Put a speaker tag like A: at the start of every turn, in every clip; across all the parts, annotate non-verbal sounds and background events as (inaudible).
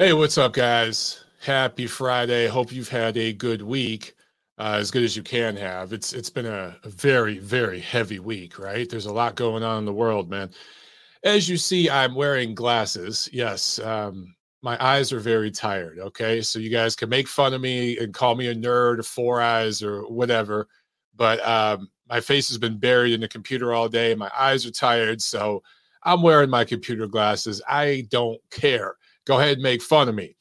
A: Hey, what's up, guys? Happy Friday. Hope you've had a good week, uh, as good as you can have. It's it's been a, a, very very heavy week, right? There's a lot going on in the world, man. As you see, I'm wearing glasses. Yes, um, my eyes are very tired. Okay, so you guys can make fun of me and call me a nerd, or four eyes, or whatever, but um, my face has been buried in the computer all day. My eyes are tired, so I'm wearing my computer glasses. I don't care go ahead and make fun of me.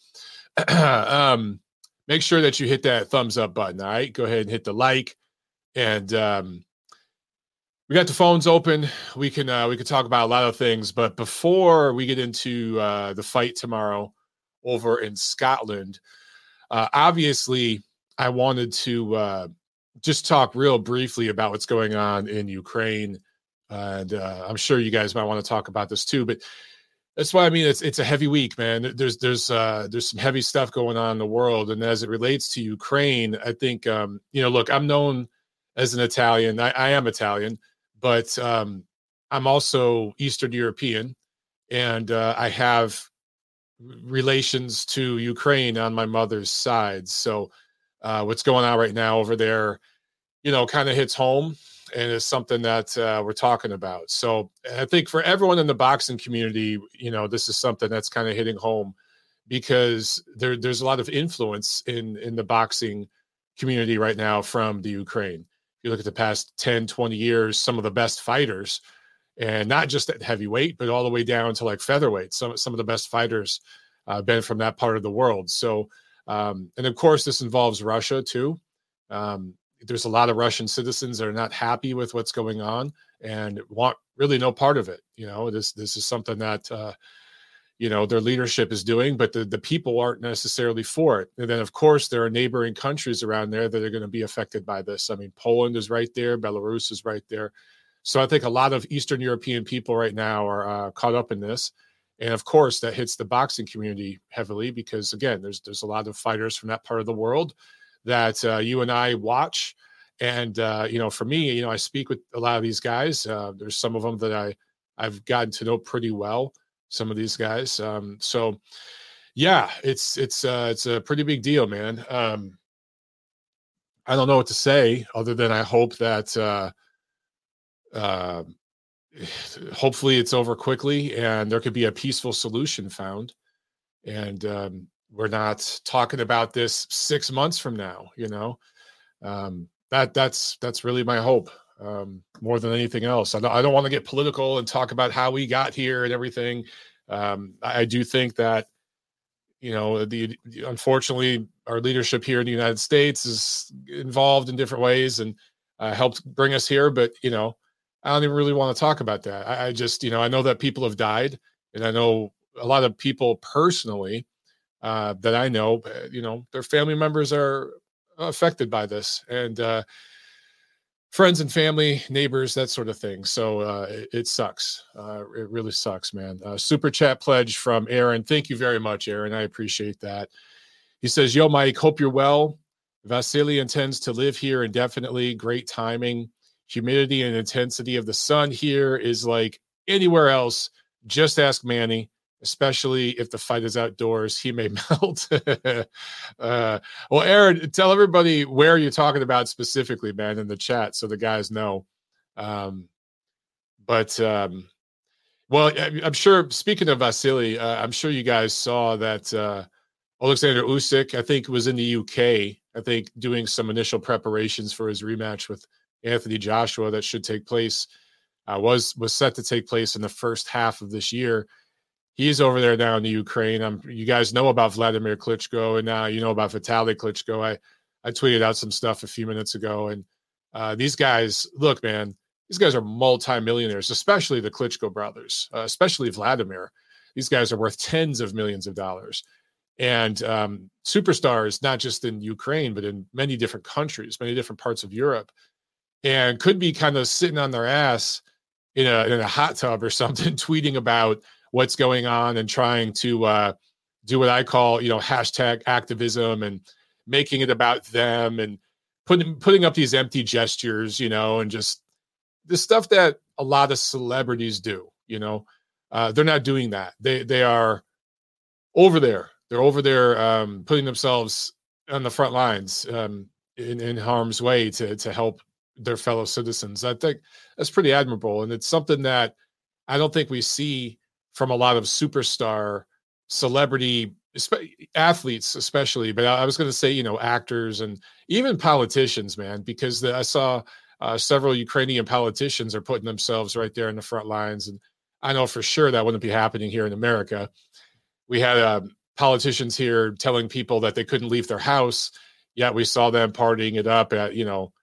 A: (clears throat) um, make sure that you hit that thumbs up button. All right, go ahead and hit the like, and um, we got the phones open. We can uh, we can talk about a lot of things, but before we get into uh, the fight tomorrow over in Scotland, uh, obviously I wanted to uh, just talk real briefly about what's going on in Ukraine, and uh, I'm sure you guys might want to talk about this too, but that's why I mean it's it's a heavy week, man. There's there's uh, there's some heavy stuff going on in the world, and as it relates to Ukraine, I think um, you know, look, I'm known as an Italian. I, I am Italian, but um, I'm also Eastern European, and uh, I have relations to Ukraine on my mother's side. So uh, what's going on right now over there, you know, kind of hits home and it's something that uh, we're talking about. So I think for everyone in the boxing community, you know, this is something that's kind of hitting home because there, there's a lot of influence in in the boxing community right now from the Ukraine. If you look at the past 10, 20 years, some of the best fighters, and not just at heavyweight, but all the way down to like featherweight, some some of the best fighters uh, been from that part of the world. So, um, and of course, this involves Russia too. Um, there's a lot of Russian citizens that are not happy with what's going on and want really no part of it. You know, this this is something that uh, you know their leadership is doing, but the the people aren't necessarily for it. And then, of course, there are neighboring countries around there that are going to be affected by this. I mean, Poland is right there, Belarus is right there. So I think a lot of Eastern European people right now are uh, caught up in this. And of course, that hits the boxing community heavily because again, there's there's a lot of fighters from that part of the world that uh, you and I watch. And uh, you know, for me, you know, I speak with a lot of these guys. Uh, there's some of them that I I've gotten to know pretty well. Some of these guys. Um, so, yeah, it's it's uh, it's a pretty big deal, man. Um, I don't know what to say other than I hope that uh, uh, (sighs) hopefully it's over quickly and there could be a peaceful solution found. And um, we're not talking about this six months from now you know? Um, that that's that's really my hope um, more than anything else. I don't, I don't want to get political and talk about how we got here and everything. Um, I, I, do think that you know the unfortunately our leadership here in the united states is involved in different ways and uh, helped bring us here but you know i don't even really want to talk about that. I, I just you know i know that people have died and i know a lot of people personally uh, that I know, uh, you know, their family members are affected by this, and uh, friends and family, neighbors, that sort of thing. So uh, it, it, sucks. Uh, it really sucks, man. Uh, super chat pledge from Aaron. Thank you very much, Aaron. I appreciate that. He says, "Yo, Mike, hope you're well. Vasily intends to live here indefinitely. Great timing. Humidity and intensity of the sun here is like anywhere else. Just ask Manny." Especially if the fight is outdoors. He may (laughs) melt. uh, well, Aaron, tell everybody where you're talking about specifically, man, in the chat, so the guys know. Um, but um, well, I'm sure. Speaking of Vasily, uh, I'm sure you guys saw that uh, Alexander Usyk, I think, was in the UK. I think doing some initial preparations for his rematch with Anthony Joshua that should take place. Uh, was was set to take place in the first half of this year he's over there now in the Ukraine. Um, you guys know about Vladimir Klitschko, and now you know about Vitaly Klitschko. I I tweeted out some stuff a few minutes ago, and uh, these guys, look, man, these guys are multimillionaires, especially the Klitschko brothers, uh, especially Vladimir. These guys are worth tens of millions of dollars, and um, superstars, not just in Ukraine, but in many different countries, many different parts of Europe, and could be kind of sitting on their ass in a in a hot tub or (laughs) something, tweeting about what's going on and trying to uh, do what I call, you know, hashtag activism and making it about them and putting putting up these empty gestures, you know, and just the stuff that a lot of celebrities do. You know, uh, they're not doing that. They they are over there they're over there um, putting themselves on the front lines um, in, in harm's way to to help their fellow citizens. I think that's pretty admirable, and it's something that I don't think we see from a lot of superstar celebrity athletes, especially. But I, was going to say, you know, actors and even politicians, man, because the, I saw uh, several Ukrainian politicians are putting themselves right there in the front lines, and I know for sure that wouldn't be happening here in America. We had uh, politicians here telling people that they couldn't leave their house, yet we saw them partying it up at you know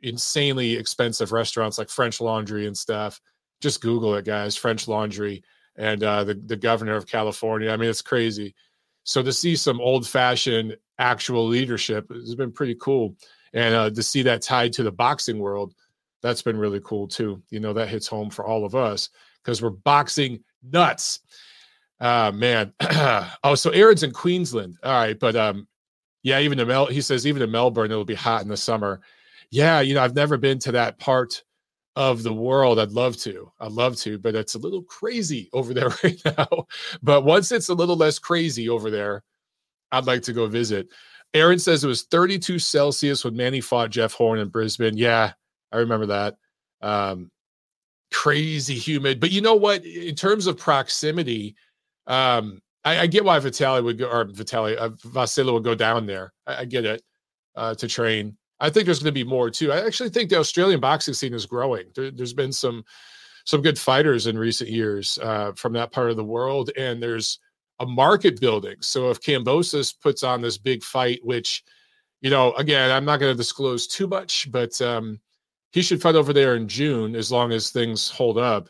A: insanely expensive restaurants like French Laundry and stuff. Just Google it, guys. French Laundry and uh, the the governor of California. I mean, it's crazy. So to see some old fashioned actual leadership has been pretty cool, and uh, to see that tied to the boxing world, that's been really cool too. You know, that hits home for all of us because we're boxing nuts. Uh man. (clears throat) oh, so Aaron's in Queensland. All right, but um, yeah, even in Mel, he says even in Melbourne it'll be hot in the summer yeah, you know, I've never been to that part of the world. I'd love to. I'd love to, but it's a little crazy (laughs) over there right now. But once it's a little less crazy over there, I'd like to go visit. Aaron says it was 32 Celsius when Manny fought Jeff Horn in Brisbane. Yeah, I remember that. Um, crazy humid. But you know what? In terms of proximity, um, I, I, get why Vitaly would go, or Vitaly, uh, Vasily would go down there. I, I get it uh, to train. I think there's going to be more too. I actually think the Australian boxing scene is growing. There, has been some some good fighters in recent years uh, from that part of the world, and there's a market building. So if Kambosos puts on this big fight, which you know, again, I'm not going to disclose too much, but um, he should fight over there in June as long as things hold up.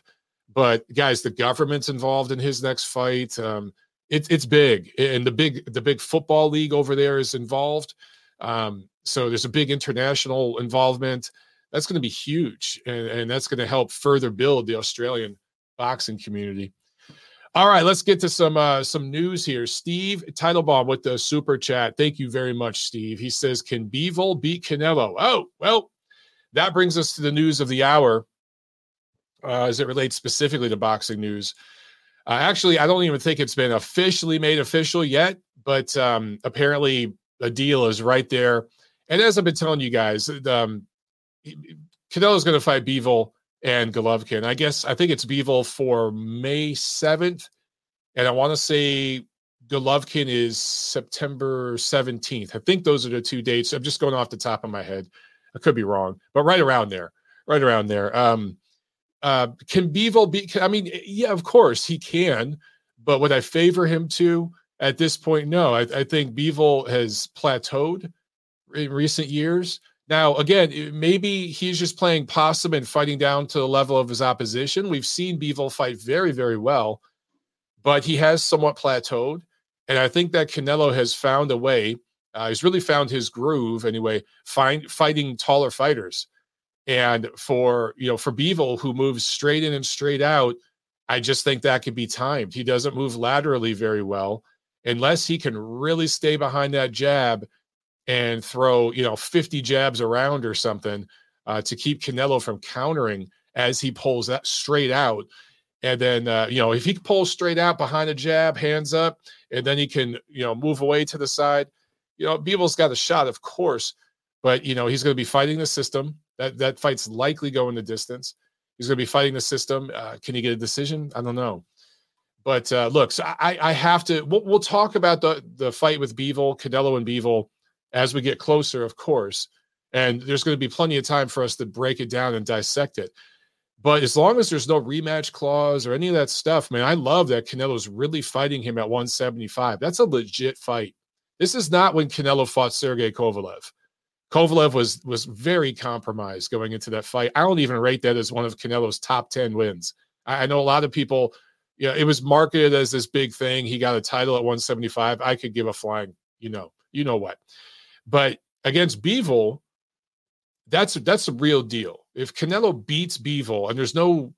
A: But guys, the government's involved in his next fight. Um, it, it's big, and the big the big football league over there is involved. Um, so there's a big international involvement. That's going to be huge, and, and that's going to help further build the Australian boxing community. All right, let's get to some uh, some news here. Steve Teitelbaum with the super chat. Thank you very much, Steve. He says, "Can Bivol beat Canelo?" Oh, well, that brings us to the news of the hour, uh, as it relates specifically to boxing news. Uh, actually, I don't even think it's been officially made official yet, but um, apparently a deal is right there. And as I've been telling you guys, um, Canelo's going to fight Bivol and Golovkin. I guess I think it's Bivol for May 7th. And I want to say Golovkin is September 17th. I think those are the two dates. I'm just going off the top of my head. I could be wrong, but right around there, right around there. Um, uh, can Bivol be? I mean, yeah, of course he can, but would I favor him to? at this point, no. I, I think Bivol has plateaued in recent years. Now, again, maybe he's just playing possum and fighting down to the level of his opposition. We've seen Bivol fight very, very well, but he has somewhat plateaued. And I think that Canelo has found a way. Uh, he's really found his groove anyway, find fighting taller fighters. And for you know, for Bivol, who moves straight in and straight out, I just think that could be timed. He doesn't move laterally very well unless he can really stay behind that jab and throw, you know, 50 jabs around or something uh, to keep Canelo from countering as he pulls that straight out. And then, uh, you know, if he pulls straight out behind a jab, hands up, and then he can, you know, move away to the side, you know, Bivol's got a shot, of course, but, you know, he's going to be fighting the system. That, that fight's likely going the distance. He's going to be fighting the system. Uh, can he get a decision? I don't know. But uh, look, so I, I have to. We'll, we'll, talk about the the fight with Bivol, Canelo, and Bivol as we get closer, of course. And there's going to be plenty of time for us to break it down and dissect it. But as long as there's no rematch clause or any of that stuff, man, I love that Canelo's really fighting him at 175. That's a legit fight. This is not when Canelo fought Sergey Kovalev. Kovalev was was very compromised going into that fight. I don't even rate that as one of Canelo's top 10 wins. I, I know a lot of people yeah, it was marketed as this big thing. He got a title at 175. I could give a flying, you know, you know what. But against Bivol, that's that's a real deal. If Canelo beats Bivol and there's no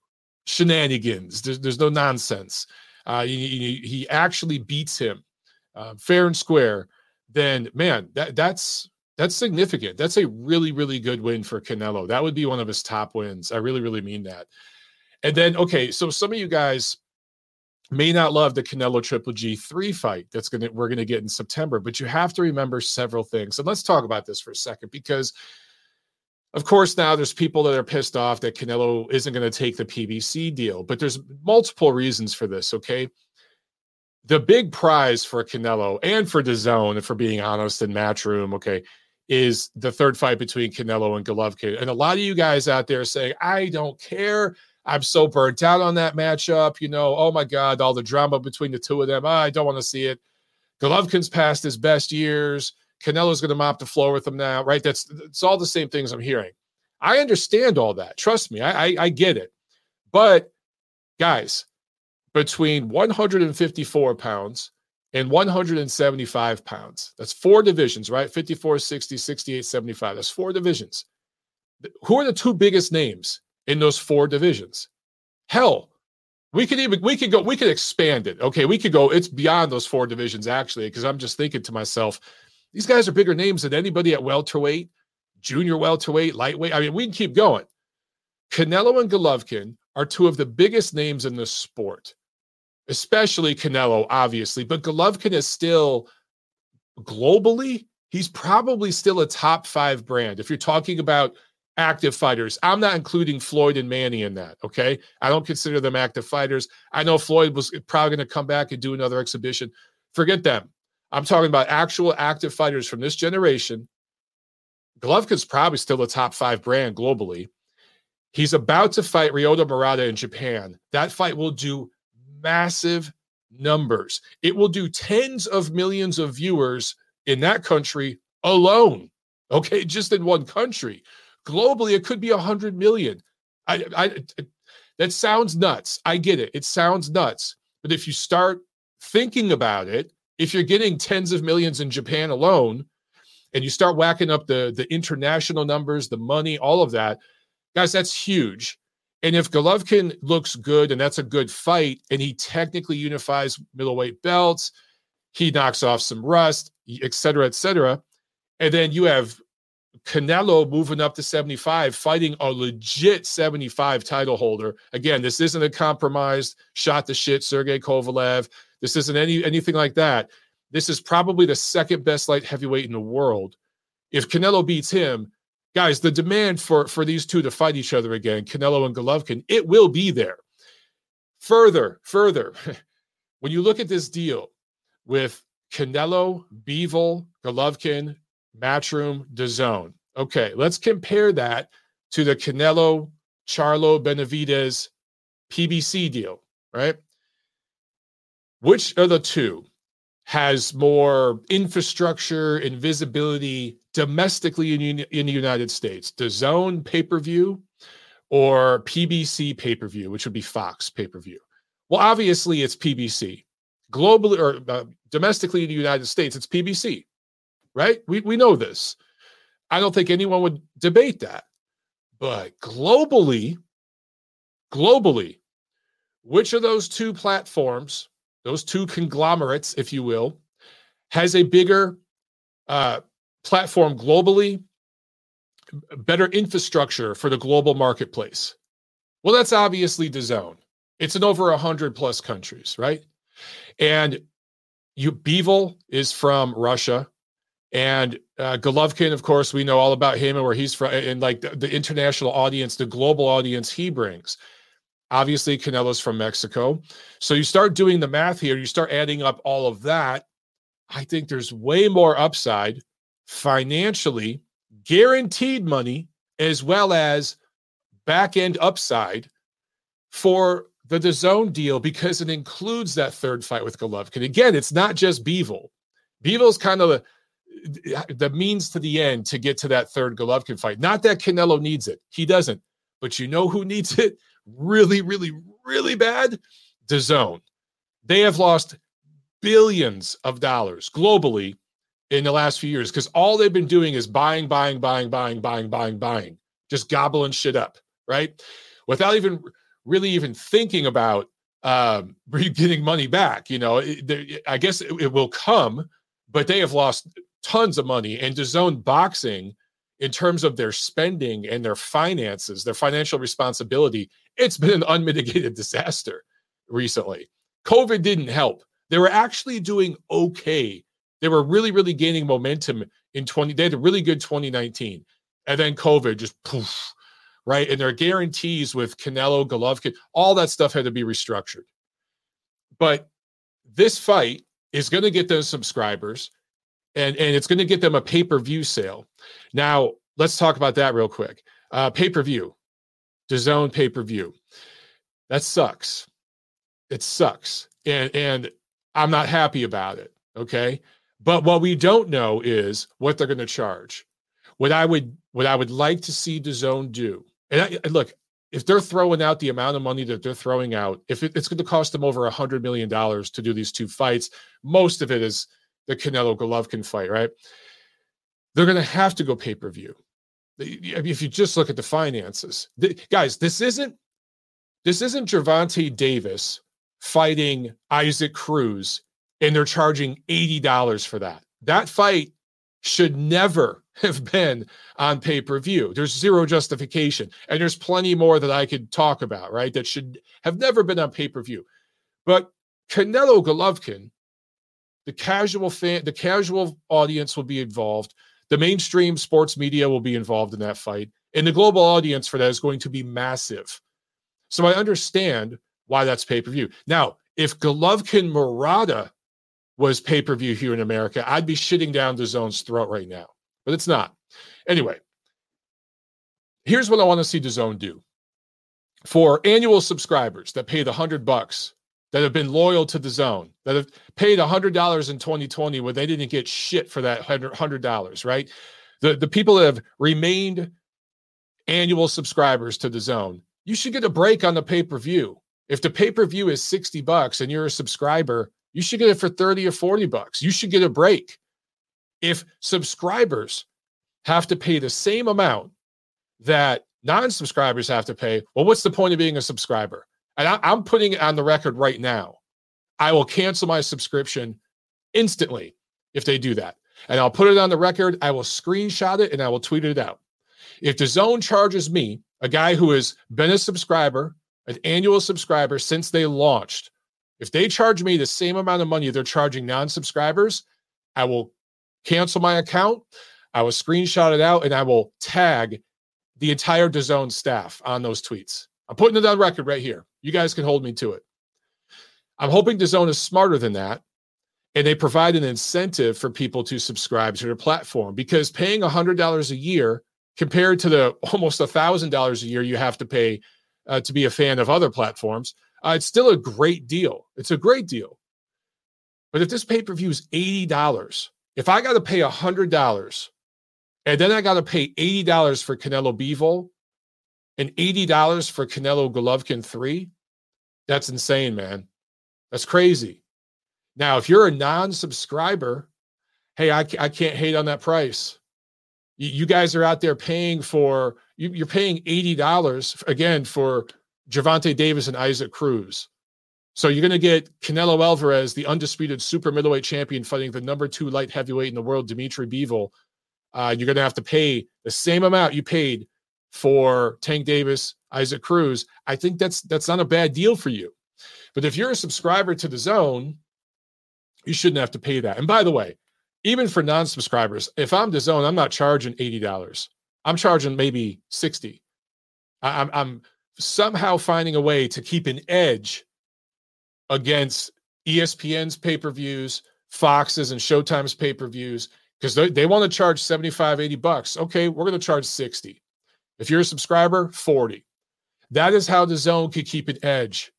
A: shenanigans, there's, there's no nonsense, uh, he, he actually beats him uh, fair and square, then man, that that's that's significant. That's a really really good win for Canelo. That would be one of his top wins. I really really mean that. And then okay, so some of you guys may not love the Canelo Triple G three fight that's gonna we're gonna get in September, but you have to remember several things. And let's talk about this for a second because of course, now there's people that are pissed off that Canelo isn't to take the PBC deal, but there's multiple reasons for this. Okay. The big prize for Canelo and for DAZN, if we're being honest, in Matchroom, okay, is the third fight between Canelo and Golovkin. And a lot of you guys out there saying, I don't care. I'm so burnt out on that matchup. You know, oh my God, all the drama between the two of them. I don't want to see it. Golovkin's past his best years. Canelo's going to mop the floor with him now, right? That's it's all the same things I'm hearing. I understand all that. Trust me, I, I, I get it. But guys, between 154 pounds and 175 pounds, that's four divisions, right? 54, 60, 68, 75. That's four divisions. Who are the two biggest names in those four divisions? Hell, we could even we could go we could expand it. Okay, we could go. It's beyond those four divisions actually, because I'm just thinking to myself, these guys are bigger names than anybody at welterweight, junior welterweight, lightweight. I mean, we can keep going. Canelo and Golovkin are two of the biggest names in the sport, especially Canelo, obviously, but Golovkin is still globally, he's probably still a top five brand. If you're talking about active fighters, I'm not including Floyd and Manny in that. Okay. I don't consider them active fighters. I know Floyd was probably going to come back and do another exhibition. Forget them. I'm talking about actual active fighters from this generation. Golovkin's probably still a top five brand globally. He's about to fight Ryota Murata in Japan. That fight will do massive numbers. It will do tens of millions of viewers in that country alone. Okay, just in one country. Globally, it could be a hundred million. I, I, that sounds nuts. I get it. It sounds nuts. But if you start thinking about it, if you're getting tens of millions in Japan alone, and you start whacking up the the international numbers, the money, all of that, guys, that's huge. And if Golovkin looks good and that's a good fight, and he technically unifies middleweight belts, he knocks off some rust, et cetera, et cetera. And then you have Canelo moving up to 75, fighting a legit 75 title holder. Again, this isn't a compromised shot to shit Sergey Kovalev. This isn't any anything like that. This is probably the second best light heavyweight in the world. If Canelo beats him, guys, the demand for for these two to fight each other again, Canelo and Golovkin, it will be there. Further, further, (laughs) when you look at this deal with Canelo, Bivol, Golovkin, Matchroom, DAZN. Okay, let's compare that to the Canelo, Charlo, Benavidez PBC deal, right? Which of the two has more infrastructure and visibility domestically in, in the United States? DAZN pay per view or PBC pay per view, which would be Fox pay per view? Well, obviously, it's PBC. Globally or uh, domestically in the United States, it's PBC, right? We, we know this. I don't think anyone would debate that. But globally, globally, which of those two platforms those two conglomerates, if you will, has a bigger uh, platform globally, better infrastructure for the global marketplace. Well, that's obviously DAZN. It's in over 100 plus countries, right? And you Bivol is from Russia. And uh, Golovkin, of course, we know all about him and where he's from, and like the, the international audience, the global audience he brings. Obviously, Canelo's from Mexico. So you start doing the math here, you start adding up all of that. I think there's way more upside financially, guaranteed money, as well as back end upside for the DAZN deal because it includes that third fight with Golovkin. Again, it's not just Bivol. Bivol's kind of the, the means to the end to get to that third Golovkin fight. Not that Canelo needs it. He doesn't. But you know who needs it? really, really, really bad, DAZN. They have lost billions of dollars globally in the last few years because all they've been doing is buying, buying, buying, buying, buying, buying, buying, just gobbling shit up, right? Without even really even thinking about um, (laughs) getting money back. You know, it, I guess it, it, will come, but they have lost tons of money. And DAZN boxing, in terms of their spending and their finances, their financial responsibility, it's been an unmitigated (laughs) disaster recently. COVID didn't help. They were actually doing okay. They were really, really gaining momentum in 20. They had a really good 2019. And then COVID just poof, right? And their guarantees with Canelo, Golovkin, all that stuff had to be restructured. But this fight is going to get those subscribers and, and it's going to get them a pay per view sale. Now, let's talk about that real quick. Uh, pay per view, DAZN pay per view. That sucks. It sucks. And, and I'm not happy about it. Okay. But what we don't know is what they're going to charge. What I would what I would like to see DAZN do, and, I, look, if they're throwing out the amount of money that they're throwing out, if it, it's going to cost them over a hundred million dollars to do these two fights, most of it is the Canelo Golovkin fight, right? They're going to have to go pay per view. If you just look at the finances, the, guys, this isn't this isn't Gervonta Davis fighting Isaac Cruz, and they're charging eighty dollars for that. That fight should never (laughs) have been on pay per view. There's zero justification. And there's plenty more that I could talk about, right? That should have never been on pay per view. But Canelo Golovkin, the casual fan, the casual audience will be involved. The mainstream sports media will be involved in that fight. And the global audience for that is going to be massive. So I understand why that's pay per view. Now, if Golovkin Murata was pay per view here in America, I'd be shitting down DAZN's throat right now but it's not. Anyway, here's what I want to see DAZN do. For annual subscribers that pay the hundred bucks, that have been loyal to DAZN that have paid hundred dollars in 2020 when they didn't get shit for that hundred dollars, right? The the people that have remained annual subscribers to DAZN you should get a break on the pay per view. If the pay per view is 60 bucks and you're a subscriber, you should get it for 30 or 40 bucks. You should get a break. If subscribers have to pay the same amount that non subscribers have to pay, well, what's the point of being a subscriber? And I, am putting it on the record right now. I will cancel my subscription instantly if they do that. And I'll put it on the record. I will screenshot it and I will tweet it out. If DAZN charges me, a guy who has been a subscriber, an annual subscriber since they launched, if they charge me the same amount of money they're charging non subscribers, I will cancel my account. I will screenshot it out and I will tag the entire DAZN staff on those tweets. I'm putting it on record right here. You guys can hold me to it. I'm hoping DAZN is smarter than that and they provide an incentive for people to subscribe to their platform because paying $100 a year compared to the (laughs) almost $1,000 a year you have to pay uh, to be a fan of other platforms, uh, it's still a great deal. It's a great deal. But if this pay per view is $80, if I got to pay $100 and then I got to pay $80 for Canelo Bivol and $80 for Canelo Golovkin 3, that's insane, man. That's crazy. Now, if you're a non subscriber, hey, I, I can't hate on that price. You, you guys are out there paying for, you, you're paying $80 again for Gervonta Davis and Isaac Cruz. So you're going to get Canelo Alvarez, the undisputed super middleweight champion, fighting the number two light heavyweight in the world, Dimitri Bivol. Uh, you're going to have to pay the same amount you paid for Tank Davis, Isaac Cruz. I think that's that's not a bad deal for you. But if you're a subscriber to DAZN, you shouldn't have to pay that. And by the way, even for non-subscribers, if I'm DAZN, I'm not charging eighty dollars. I'm charging maybe sixty. I'm, I'm somehow finding a way to keep an edge against ESPN's pay per views, Fox's and Showtime's pay per views, because they, they want to charge 75, 80 bucks. Okay, we're going to charge 60. If you're a subscriber, 40. That is how DAZN could keep an edge.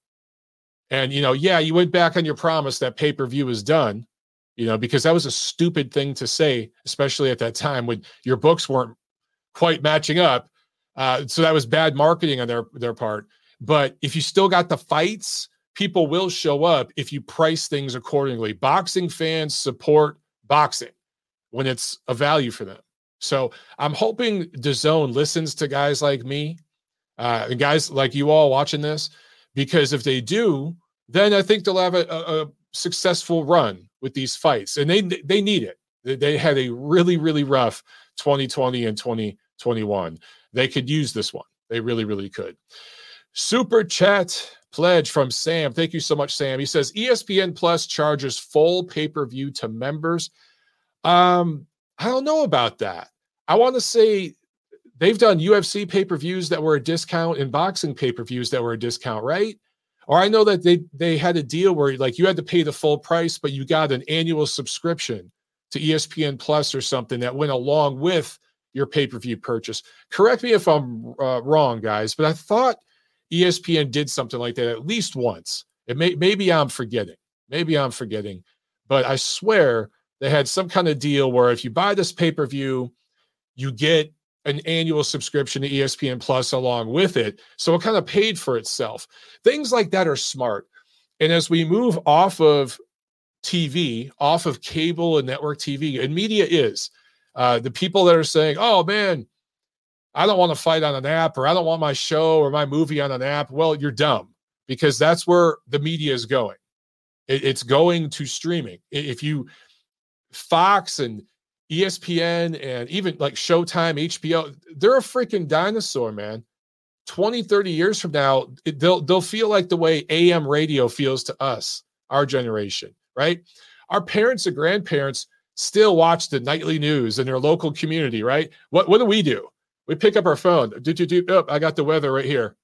A: And, you know, yeah, you went back on your promise that pay per view is done, you know, because that was a stupid thing to say, especially at that time when your books weren't quite matching up. Uh, so that was bad marketing on their, their part. But if you still got the fights, people will show up if you price things accordingly. Boxing fans support boxing when it's a value for them. So I'm hoping DAZN listens to guys like me uh, and guys like you all watching this, because if they do, then I think they'll have a, a, a successful run with these fights, and they they need it. They had a really really rough 2020 and 2021. They could use this one. They really really could. Super chat pledge from Sam. Thank you so much, Sam. He says ESPN Plus charges full pay per view to members. Um, I don't know about that. I want to say they've done UFC pay per views that were a discount and boxing pay per views that were a discount, right? Or I know that they they had a deal where like you had to pay the full price, but you got an annual subscription to ESPN Plus or something that went along with your pay per view purchase. Correct me if I'm uh, wrong, guys, but I thought ESPN did something like that at least once. It may maybe I'm forgetting. Maybe I'm forgetting, but I swear they had some kind of deal where if you buy this pay per view, you get an annual subscription to ESPN Plus along with it. So it kind of paid for itself. Things like that are smart. And as we move off of TV, off of cable and network TV, and media is uh, the people that are saying, oh man, I don't want to fight on an app or I don't want my show or my movie on an app. Well, you're dumb because that's where the media is going. It, it's going to streaming. If you, Fox and ESPN and even like Showtime, HBO, they're a freaking dinosaur, man. 20, 30 years from now, it, they'll they'll feel like the way AM radio feels to us, our generation, right? Our parents and grandparents still watch the nightly news in their local community, right? What what do we do? We pick up our phone. Do, do, do, oh, I got the weather right here.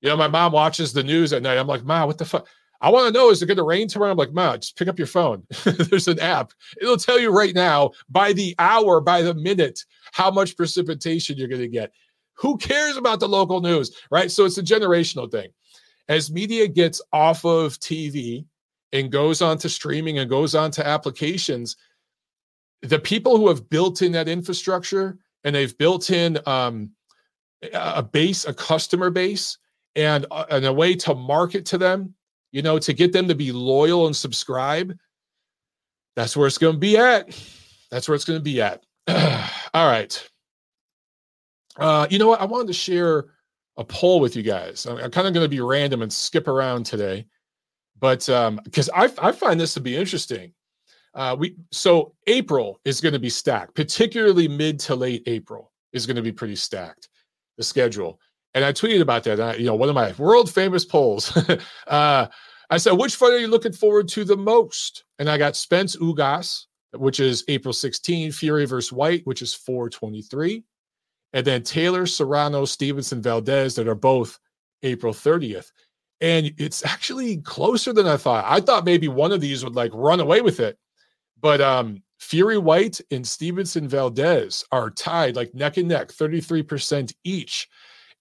A: You know, my mom watches the news at night. I'm like, Mom, what the fuck? I want to know, is it going to rain tomorrow? I'm like, Mom, just pick up your phone. (laughs) There's an app. It'll tell you right now, by the hour, by the minute, how much precipitation you're going to get. Who cares about the local news, right? So it's a generational thing. As media gets off of TV and goes on to streaming and goes on to applications, the people who have built in that infrastructure and they've built in um, a base, a customer base, and, uh, and a way to market to them, you know, to get them to be loyal and subscribe. That's where it's going to be at. That's where it's going to be at. (clears throat) All right. Uh, you know what? I wanted to share a poll with you guys. I'm, I'm kind of going to be random and skip around today, but because um, I, I find this to be interesting. Uh, we so April is going to be stacked, particularly mid to late April is going to be pretty stacked. The schedule, and I tweeted about that. I, you know, one of my world famous polls. (laughs) uh, I said, which fight are you looking forward to the most? And I got Spence Ugas, which is April 16, Fury versus White, which is 423, and then Taylor Serrano, Stevenson Valdez, that are both April 30th. And it's actually closer than I thought. I thought maybe one of these would like run away with it. But um, Fury White and Stevenson Valdez are tied like neck and neck, 33% each.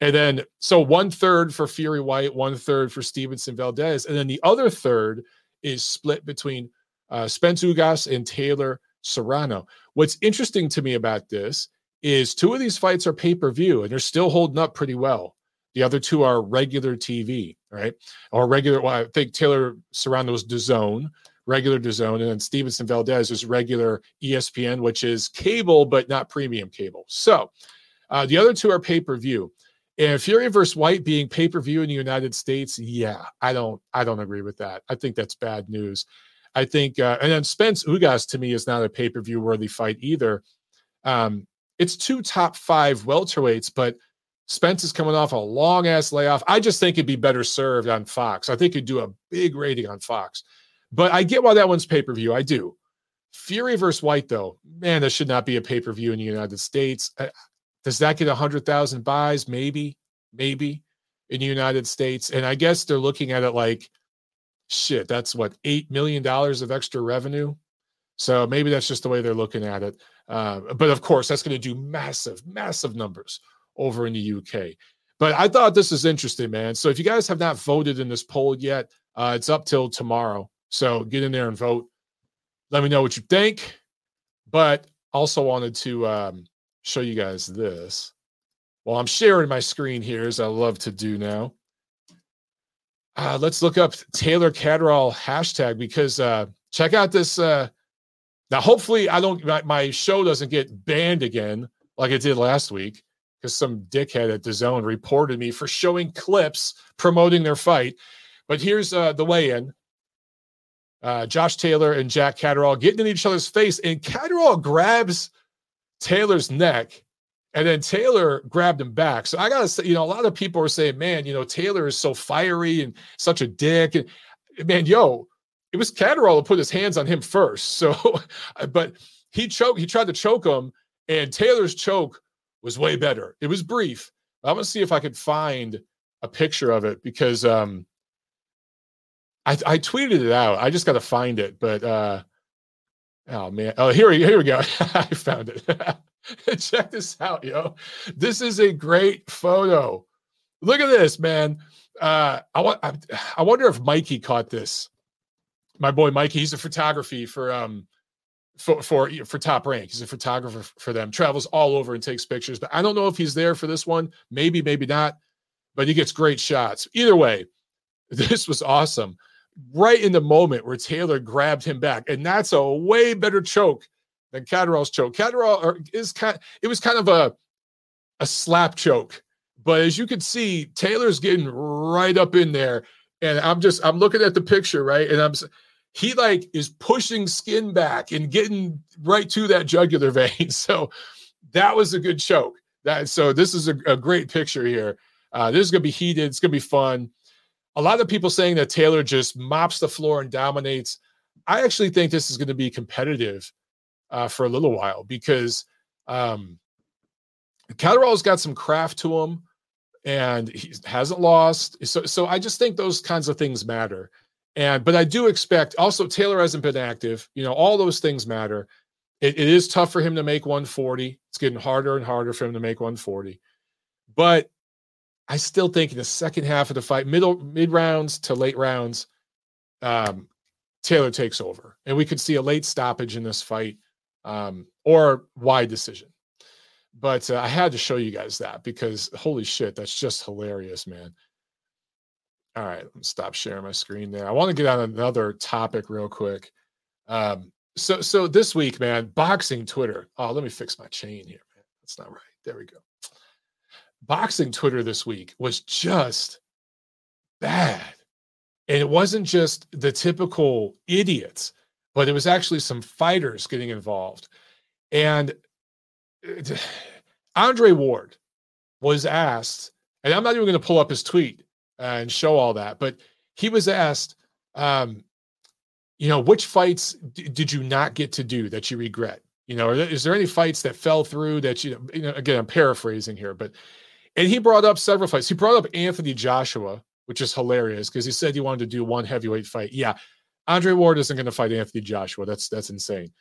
A: And then, so one third for Fury White, one third for Stevenson Valdez. And then the other third is split between uh, Spence Ugas and Taylor Serrano. What's interesting to me about this is two of these fights are pay per view and they're still holding up pretty well. The other two are regular TV, right? Or regular, well, I think Taylor Serrano Serrano's DAZN regular DAZN, and then Stevenson Valdez is regular ESPN, which is cable but not premium cable. So uh, the other two are pay per view. And Fury versus White being pay per view in the United States, yeah, I don't, I don't agree with that. I think that's bad news. I think, uh, and then Spence Ugas to me is not a pay per view worthy fight either. Um, it's two top five welterweights, but Spence is coming off a long ass layoff. I just think it'd be better served on Fox. I think it'd do a big rating on Fox. But I get why that one's pay per view. I do. Fury versus White, though, man, that should not be a pay per view in the United States. Uh, does that get 100,000 buys? Maybe, maybe in the United States. And I guess they're looking at it like, shit, that's what, $8 million of extra revenue. So maybe that's just the way they're looking at it. Uh, but of course, that's going to do massive, massive numbers over in the UK. But I thought this is interesting, man. So if you guys have not voted in this poll yet, uh, it's up till tomorrow. So get in there and vote. Let me know what you think. But also wanted to um, show you guys this. Well, I'm sharing my screen here, as I love to do now. Uh, let's look up Taylor Catterall hashtag because uh, check out this. Uh, now, hopefully, I don't my, my show doesn't get banned again like it did last week because some dickhead at DAZN reported me for showing clips promoting their fight. But here's uh, the weigh-in uh, Josh Taylor and Jack Catterall getting in each other's face, and Catterall grabs Taylor's neck And then Taylor grabbed him back. So I gotta say, you know, a lot of people are saying, man, you know, Taylor is so fiery and such a dick. And man, yo, it was Catterall who put his hands on him first. (laughs) So, but he choked, he tried to choke him, and Taylor's choke was way better. It was brief. I'm gonna see if I could find a picture of it because um I, I tweeted it out. I just got to find it, but uh oh man, oh here we here we go. (laughs) I found it. (laughs) Check this out, yo. This is a great photo. Look at this, man. Uh, I want. I, I wonder if Mikey caught this. My boy Mikey. He's a photography for um for for for top rank. He's a photographer for them. Travels all over and takes pictures. But I don't know if he's there for this one. Maybe, maybe not. But he gets great shots. Either way, (laughs) this was awesome. Right in the moment where Taylor grabbed him back, and that's a way better choke than Catterall's choke. Catterall is kind. It was kind of a a slap choke, but as you can see, Taylor's getting right up in there, and I'm just I'm looking at the picture right, and I'm he like is pushing skin back and getting right to that jugular (laughs) vein. So that was a good choke. That so this is a, a great picture here. Uh, this is gonna be heated. It's gonna be fun. A lot of people saying that Taylor just mops the floor and dominates. I actually think this is going to be competitive uh, for a little while because um, Catterall's got some craft to him and he hasn't lost. So, so I just think those kinds of things matter. And but I do expect also Taylor hasn't been active. You know, all those things matter. It, it is tough for him to make 140. It's getting harder and harder for him to make 140. But I still think in the second half of the fight, middle mid rounds to late rounds, um, Taylor takes over, and we could see a late stoppage in this fight um, or wide decision. But uh, I had to show you guys that because holy shit, that's just hilarious, man. All right, let me stop sharing my screen there. I want to get on another topic real quick. Um, so, so this week, man, boxing Twitter. Oh, let me fix my chain here, man. That's not right. There we go. Boxing Twitter this week was just bad. And it wasn't just the typical idiots but it was actually some fighters getting involved. And Andre Ward was asked, and I'm not even going to pull up his tweet and show all that, but he was asked, um, you know, which fights d- did you not get to do that you regret? You know, is there any fights that fell through that you, you know, again, I'm paraphrasing here, but, and he brought up several fights. He brought up Anthony Joshua, which is hilarious because he said he wanted to do one heavyweight fight. Yeah, Andre Ward isn't going to fight Anthony Joshua. That's that's insane.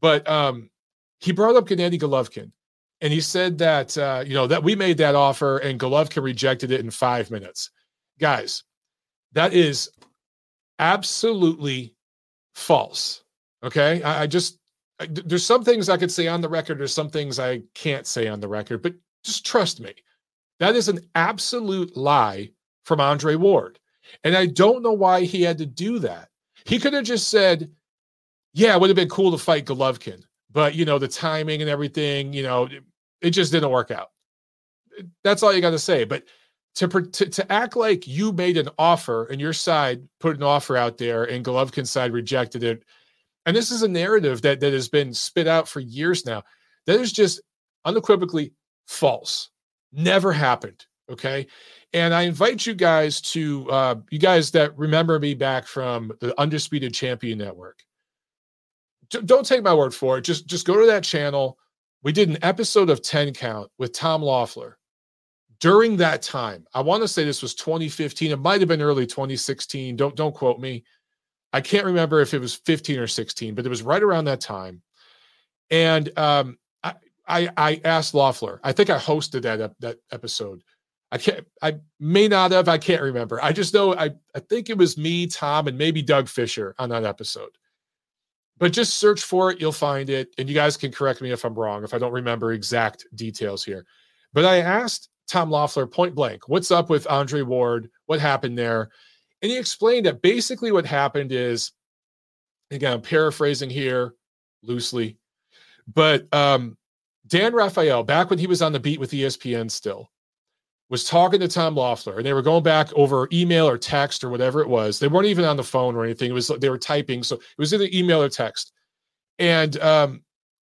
A: But um, he brought up Gennady Golovkin, and he said that uh, you know that we made that offer and Golovkin rejected it in five minutes. Guys, that is absolutely false. Okay, I, I just I, there's some things I could say on the record. There's some things I can't say on the record, but just trust me. That is an absolute lie from Andre Ward. And I don't know why he had to do that. He could have just said, "Yeah, it would have been cool to fight Golovkin, but you know the timing and everything, you know, it, it just didn't work out." That's all you got to say. But to, to to act like you made an offer and your side put an offer out there and Golovkin's side rejected it, and this is a narrative that that has been spit out for years now. That is just unequivocally false. Never happened. Okay. And I invite you guys to, uh, you guys that remember me back from the Undisputed Champion Network. D- don't take my word for it. Just, just go to that channel. We did an episode of 10 Count with Tom Loeffler. During that time, I want to say this was 2015. It might have been early 2016. Don't don't quote me. I can't remember if it was 15 or 16, but it was right around that time. And um, I, I, asked Loeffler. I think I hosted that that episode I can't, I may not have, I can't remember. I just know I, I think it was me, Tom, and maybe Doug Fischer on that episode. But just search for it, you'll find it. And you guys can correct me if I'm wrong, if I don't remember exact details here. But I asked Tom Loeffler point blank, what's up with Andre Ward? What happened there? And he explained that basically what happened is, again, I'm paraphrasing here loosely, but um, Dan Rafael, back when he was on the beat with ESPN still, was talking to Tom Loeffler, and they were going back over email or text or whatever it was. They weren't even on the phone or anything. It was they were typing, so it was either email or text. And um,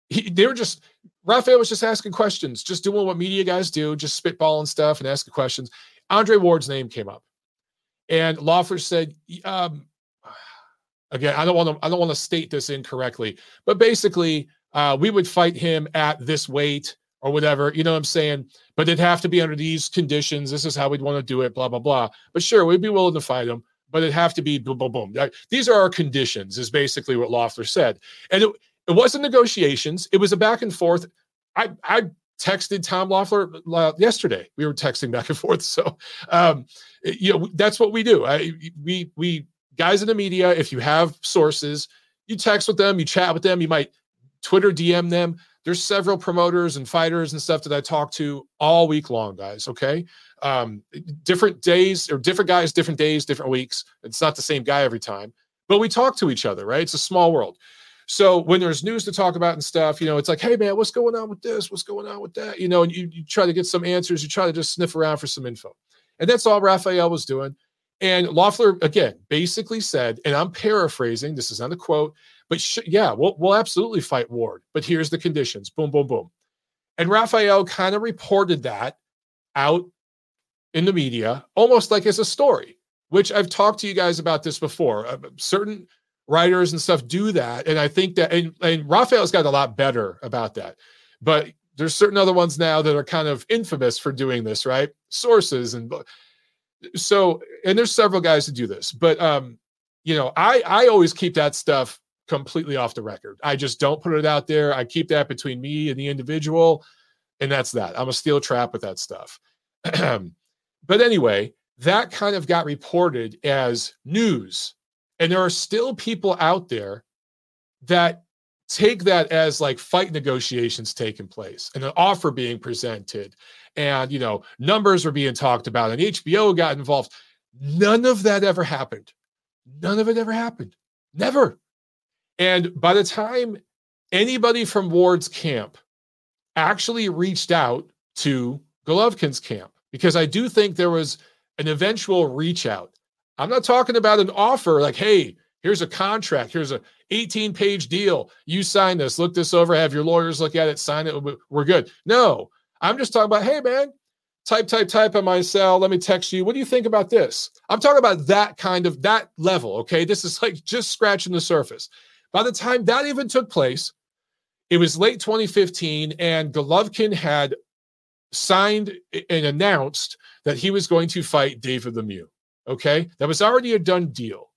A: he, they were just Rafael was just asking questions, just doing what media guys do, just spitballing stuff and asking questions. Andre Ward's name came up, and Loeffler said, um, (sighs) again, I don't want to, I don't want to state this incorrectly, but basically, uh, we would fight him at this weight or whatever. You know what I'm saying? But it'd have to be under these conditions. This is how we'd want to do it. Blah blah blah. But sure, we'd be willing to fight him, but it'd have to be boom boom boom. These are our conditions. Is basically what Loeffler said, and it, it wasn't negotiations. It was a back and forth. I I texted Tom Loeffler uh, yesterday. We were texting back and forth. (laughs) So, um, you know, that's what we do. I, we we guys in the media. If you have sources, you text with them, you chat with them, you might Twitter DM them. There's several promoters and fighters and stuff that I talk to all week long, guys. Okay, um, different days or different guys, different days, different weeks. It's not the same guy every time, but we talk to each other, right? It's a small world. So when there's news to talk about and stuff, you know, it's like, hey man, what's going on with this? What's going on with that? You know, and you, you try to get some answers, you try to just sniff around for some info. And that's all Rafael was doing. And Loeffler, again, basically said, and I'm paraphrasing, this is not a quote, but sh- yeah, we'll, we'll absolutely fight Ward, but here's the conditions boom, boom, boom. And Rafael kind of reported that out in the media, almost like as a story, which I've talked to you guys about this before. Uh, certain writers and stuff do that. And I think that, and, and Rafael's got a lot better about that. But there's certain other ones now that are kind of infamous for doing this, right? Sources and so, and there's several guys that do this, but um, you know, I I always keep that stuff completely off the record. I just don't put it out there. I keep that between me and the individual, and that's that. I'm a steel trap with that stuff. (clears throat) but anyway, that kind of got reported as news and there are still people out there that take that as like fight negotiations taking place and an offer being presented and you know numbers were being talked about and HBO got involved none of that ever happened none of it ever happened never and by the time anybody from Ward's camp actually reached out to Golovkin's camp because I do think there was an eventual reach out I'm not talking about an offer like, hey, here's a contract, here's a 18 page deal. You sign this, look this over, have your lawyers look at it, sign it, we're good. No, I'm just talking about, hey, man, type, type, type on my cell. Let me text you. What do you think about this? I'm talking about that kind of that level. Okay. This is like just scratching the surface. By the time that even took place, it was late 2015, and Golovkin had signed and announced that he was going to fight David Lemieux. Okay. That was already a done deal.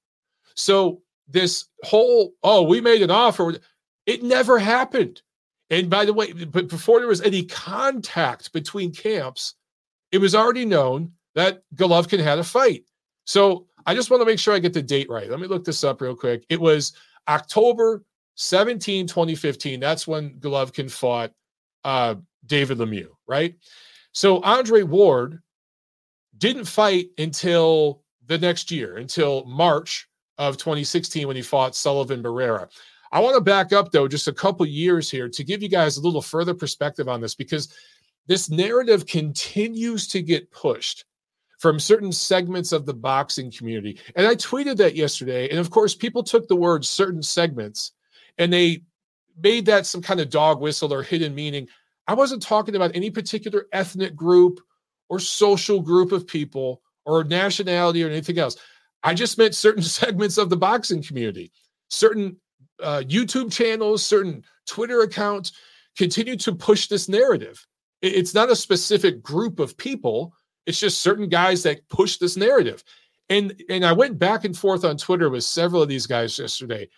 A: So this whole, oh, we made an offer, it never happened. And by the way, but before there was any contact between camps, it was already known that Golovkin had a fight. So I just want to make sure I get the date right. Let me look this up real quick. It was October 17, 2015. That's when Golovkin fought uh, David Lemieux, right? So Andre Ward didn't fight until the next year, until March of 2016 when he fought Sullivan Barrera. I want to back up though just a couple years here to give you guys a little further perspective on this because this narrative continues to get pushed from certain segments of the boxing community. And I tweeted that yesterday. And of course, people took the word certain segments and they made that some kind of dog whistle or hidden meaning. I wasn't talking about any particular ethnic group or social group of people or nationality or anything else. I just meant certain (laughs) segments of the boxing community, certain uh, YouTube channels, certain Twitter accounts continue to push this narrative. It's not a specific group of people. It's just certain guys that push this narrative. And and I went back and forth on Twitter with several of these guys yesterday,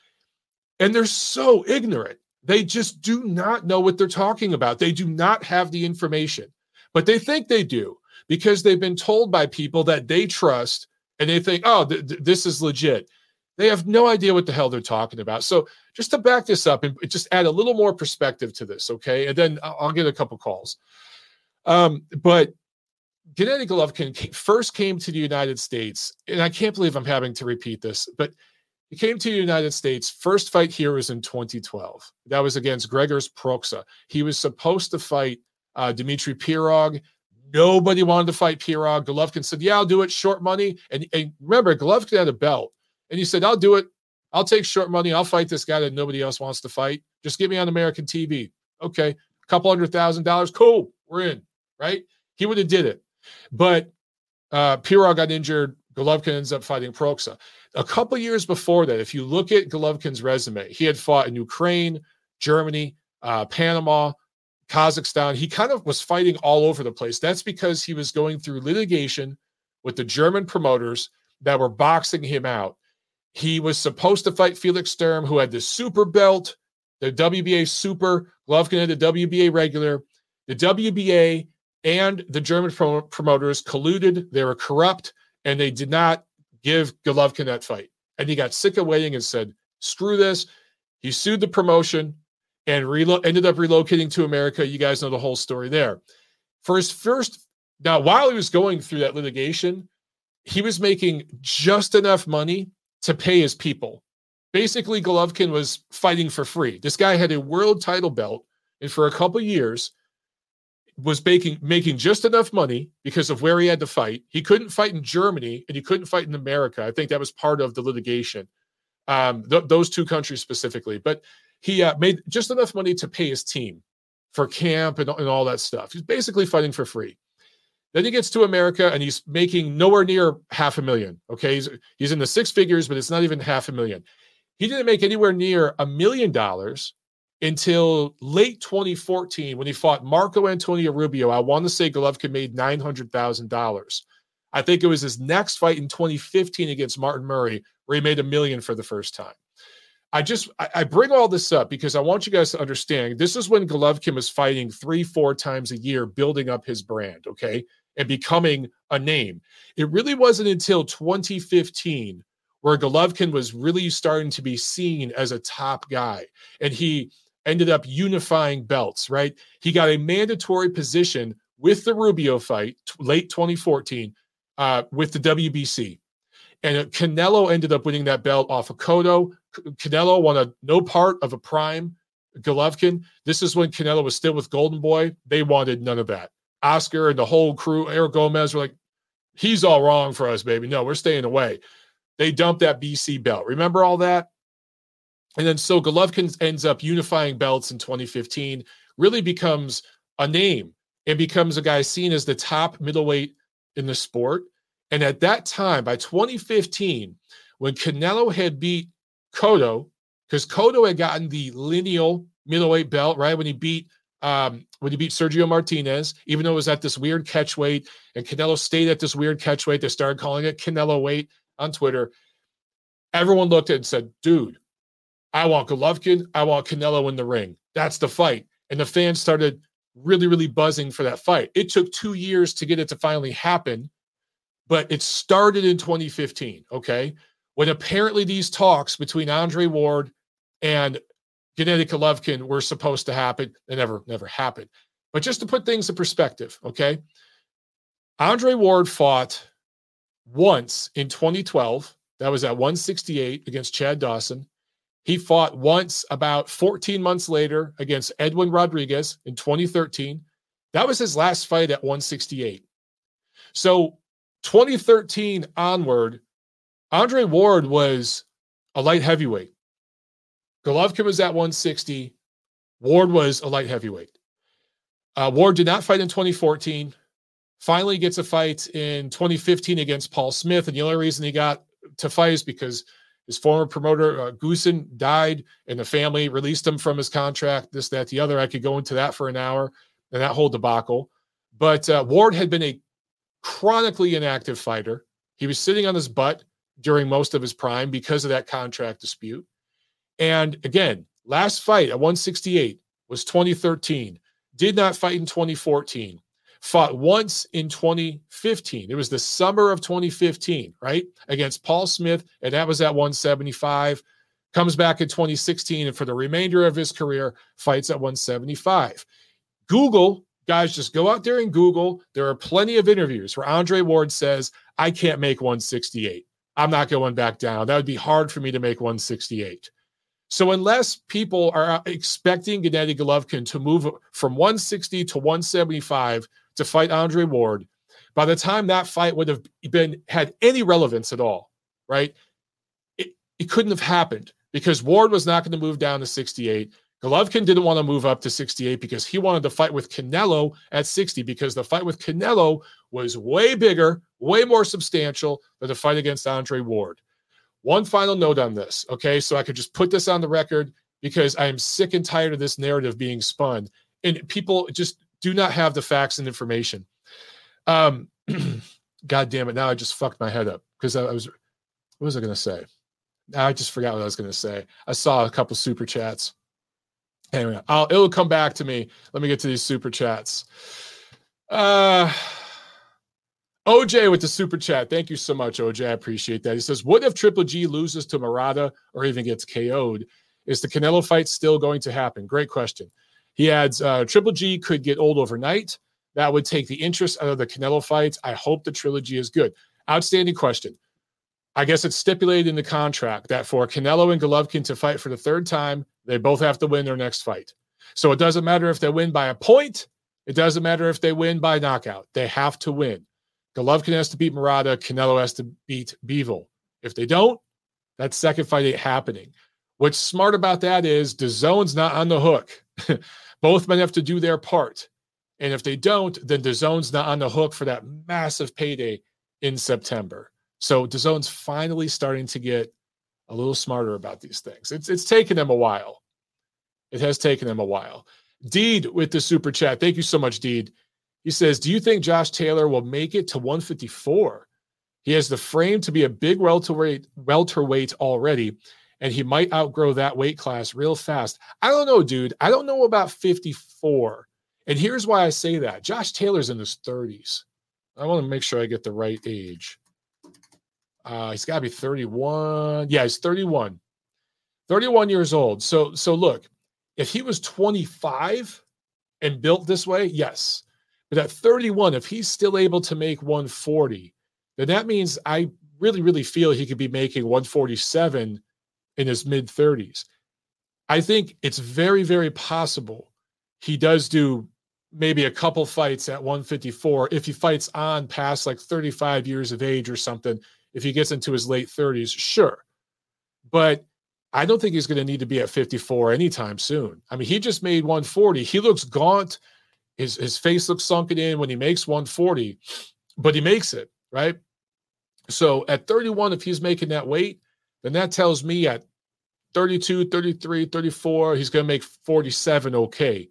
A: and they're so ignorant. They just do not know what they're talking about. They do not have the information but they think they do because they've been told by people that they trust and they think, oh, th- th- this is legit. They have no idea what the hell they're talking about. So, just to back this up and just add a little more perspective to this, okay? And then I'll get a couple calls. Um, but Gennady Golovkin first came to the United States, and I can't believe I'm having to repeat this, but he came to the United States. First fight here was in 2012. That was against Grzegorz Proksa. He was supposed to fight uh, Dmitry Pirog. Nobody wanted to fight Pirog. Golovkin said, Yeah, I'll do it. Short money. And, and remember, Golovkin had a belt. And he said, I'll do it. I'll take short money. I'll fight this guy that nobody else wants to fight. Just get me on American TV. Okay. A couple hundred thousand dollars. Cool, we're in, right? He would have did it. But uh, Pirog got injured. Golovkin ends up fighting Proksa. A couple years before that, if you look at Golovkin's resume, he had fought in Ukraine, Germany, uh, Panama, Kazakhstan. He kind of was fighting all over the place. That's because he was going through litigation with the German promoters that were boxing him out. He was supposed to fight Felix Sturm, who had the super belt, the WBA super. Golovkin had the WBA regular. The WBA and the German promoters colluded. They were corrupt, and they did not give Golovkin that fight. And he got sick of waiting and said, "Screw this." He sued the promotion and relo- ended up relocating to America. You guys know the whole story there. For his first, now while he was going through that litigation, he was making just enough money to pay his people. Basically, Golovkin was fighting for free. This guy had a world title belt, and for a couple years, was making making just enough money because of where he had to fight. He couldn't fight in Germany, and he couldn't fight in America. I think that was part of the litigation. Um, th- those two countries specifically, but he uh, made just enough money to pay his team for camp and, and all that stuff. He's basically fighting for free. Then he gets to America and he's making nowhere near half a million. Okay. He's, he's in the six figures, but it's not even half a million. He didn't make anywhere near a million dollars until late 2014 when he fought Marco Antonio Rubio. I want to say Golovkin made $900,000. I think it was his next fight in 2015 against Martin Murray where he made a million for the first time. I just I bring all this up because I want you guys to understand this is when Golovkin was fighting three, four times a year, building up his brand, okay, and becoming a name. It really wasn't until 2015 where Golovkin was really starting to be seen as a top guy, and he ended up unifying belts. Right, he got a mandatory position with the Rubio fight, late 2014, uh, with the WBC. And Canelo ended up winning that belt off of Cotto. Canelo won a no part of a prime Golovkin. This is when Canelo was still with Golden Boy. They wanted none of that. Oscar and the whole crew, Eric Gomez, were like, he's all wrong for us, baby. No, we're staying away. They dumped that BC belt. Remember all that? And then so Golovkin ends up unifying belts in 2015, really becomes a name and becomes a guy seen as the top middleweight in the sport. And at that time, by 2015, when Canelo had beat Cotto, because Cotto had gotten the lineal middleweight belt, right? When he beat um, when he beat Sergio Martinez, even though it was at this weird catch weight, and Canelo stayed at this weird catch weight, they started calling it Canelo weight on Twitter. Everyone looked at it and said, dude, I want Golovkin, I want Canelo in the ring. That's the fight. And the fans started really, really buzzing for that fight. It took two years to get it to finally happen but it started in 2015, okay? When apparently these talks between Andre Ward and Gennady Golovkin were supposed to happen. They never, never happened. But just to put things in perspective, okay? Andre Ward fought once in 2012. That was at 168 against Chad Dawson. He fought once about 14 months later against Edwin Rodriguez in 2013. That was his last fight at 168. So 2013 onward, Andre Ward was a light heavyweight. Golovkin was at 160. Ward was a light heavyweight. Uh, Ward did not fight in 2014. Finally gets a fight in 2015 against Paul Smith. And the only reason he got to fight is because his former promoter, uh, Goossen, died and the family released him from his contract, this, that, the other. I could go into that for an hour and that whole debacle. But uh, Ward had been a chronically inactive fighter. He was sitting on his butt during most of his prime because of that contract dispute. And again, last fight at 168 was 2013. Did not fight in 2014. Fought once in 2015. It was the summer of 2015, right? Against Paul Smith, and that was at 175. Comes back in 2016, and for the remainder of his career, fights at 175. Google Guys, just go out there and Google. There are plenty of interviews where Andre Ward says, I can't make 168. I'm not going back down. That would be hard for me to make 168. So unless people are expecting Gennady Golovkin to move from 160 to 175 to fight Andre Ward, by the time that fight would have been had any relevance at all, right? It, it couldn't have happened because Ward was not going to move down to 68. Golovkin didn't want to move up to 68 because he wanted to fight with Canelo at 60 because the fight with Canelo was way bigger, way more substantial than the fight against Andre Ward. One final note on this, okay? So I could just put this on the record because I am sick and tired of this narrative being spun. And people just do not have the facts and information. Um, (clears throat) God damn it. Now I just fucked my head up because I, I was, what was I going to say? I just forgot what I was going to say. I saw a couple super chats. Anyway, I'll, it'll come back to me. Let me get to these super chats. Uh, OJ with the super chat. Thank you so much, OJ. I appreciate that. He says, What if Triple G loses to Murata or even gets KO'd? Is the Canelo fight still going to happen? Great question. He adds, uh, Triple G could get old overnight. That would take the interest out of the Canelo fights. I hope the trilogy is good. Outstanding question. I guess it's stipulated in the contract that for Canelo and Golovkin to fight for the third time, they both have to win their next fight. So it doesn't matter if they win by a point. It doesn't matter if they win by knockout. They have to win. Golovkin has to beat Murata. Canelo has to beat Bivol. If they don't, that second fight ain't happening. What's smart about that is DAZN's not on the hook. (laughs) Both men have to do their part. And if they don't, then DAZN's not on the hook for that massive payday in September. So DAZN's finally starting to get a little smarter about these things. It's it's taken them a while. It has taken them a while. Deed with the super chat. Thank you so much, Deed. He says, Do you think Josh Taylor will make it to 154? He has the frame to be a big welterweight, welterweight already, and he might outgrow that weight class real fast. I don't know, dude. I don't know about 54. And here's why I say that Josh Taylor's in his 30s. I want to make sure I get the right age. Uh, he's got to be 31. Yeah, he's 31. 31 years old. So, so look, if he was 25 and built this way, yes. But at 31, if he's still able to make 140, then that means I really, really feel he could be making 147 in his mid 30s. I think it's very, very possible he does do maybe a couple fights at 154 if he fights on past like 35 years of age or something. If he gets into his late 30s, sure. But I don't think he's going to need to be at 54 anytime soon. I mean, he just made 140. He looks gaunt. His his face looks sunken in when he makes 140, but he makes it, right? So at 31, if he's making that weight, then that tells me at 32, 33, 34, he's going to make 47 okay.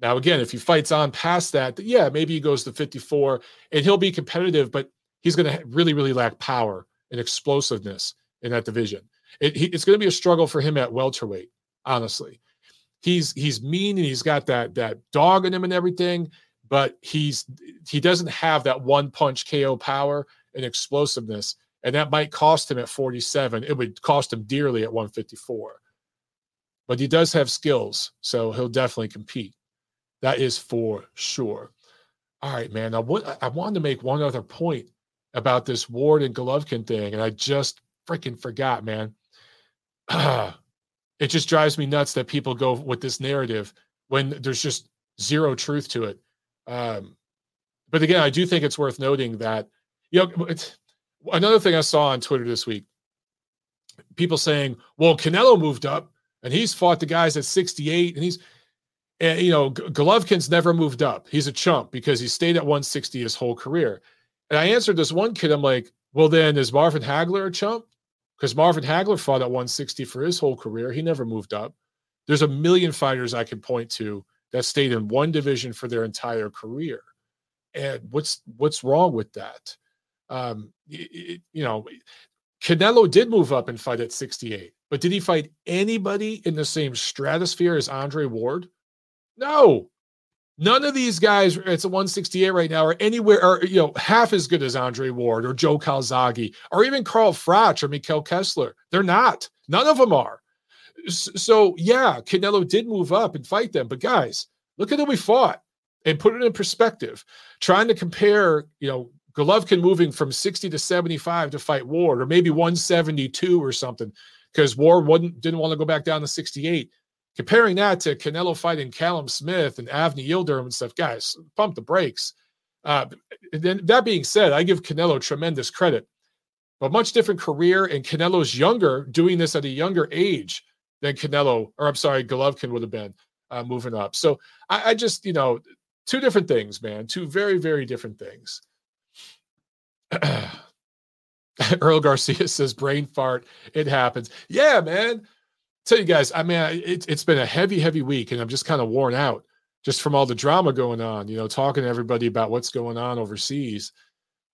A: Now, again, if he fights on past that, yeah, maybe he goes to 54 and he'll be competitive, but he's going to really, really lack power and explosiveness in that division. It, he, it's going to be a struggle for him at welterweight, honestly. He's he's mean and he's got that that dog in him and everything, but he's he doesn't have that one punch KO power and explosiveness and that might cost him at 47. It would cost him dearly at 154. But he does have skills, so he'll definitely compete. That is for sure. All right, man. Now, what I wanted to make one other point about this Ward and Golovkin thing, and I just freaking forgot, man. (clears throat) it just drives me nuts that people go with this narrative when there's just zero truth to it. Um, but again, I do think it's worth noting that you know another thing I saw on Twitter this week people saying, well, Canelo moved up and he's fought the guys at 68 and he's, and, you know, Golovkin's never moved up. He's a chump because he stayed at 160 his whole career. And I answered this one kid, I'm like, well, then is Marvin Hagler a chump? Because Marvin Hagler fought at 160 for his whole career. He never moved up. There's a million fighters I can point to that stayed in one division for their entire career. And what's what's wrong with that? Um, it, you know, Canelo did move up and fight at 68, but did he fight anybody in the same stratosphere as Andre Ward? No. None of these guys, it's a 168 right now, are anywhere, or you know, half as good as Andre Ward or Joe Calzaghe or even Carl Froch or Mikkel Kessler. They're not. None of them are. So yeah, Canelo did move up and fight them, but guys, look at who we fought and put it in perspective. Trying to compare, you know, Golovkin moving from 60 to 75 to fight Ward, or maybe 172 or something, because Ward wouldn't didn't want to go back down to 68. Comparing that to Canelo fighting Callum Smith and Avni Yildirim and stuff, guys, pump the brakes. Uh, then that being said, I give Canelo tremendous credit, but much different career, and Canelo's younger, doing this at a younger age. than Canelo, or I'm sorry, Golovkin would have been uh, moving up. So I, I just, you know, two different things, man. Two very, very different things. (clears throat) Earl Garcia says brain fart. It happens. Yeah, man. Tell you guys, I mean, it, it's been a heavy, heavy week, and I'm just kind of worn out just from all the drama going on. You know, talking to everybody about what's going on overseas.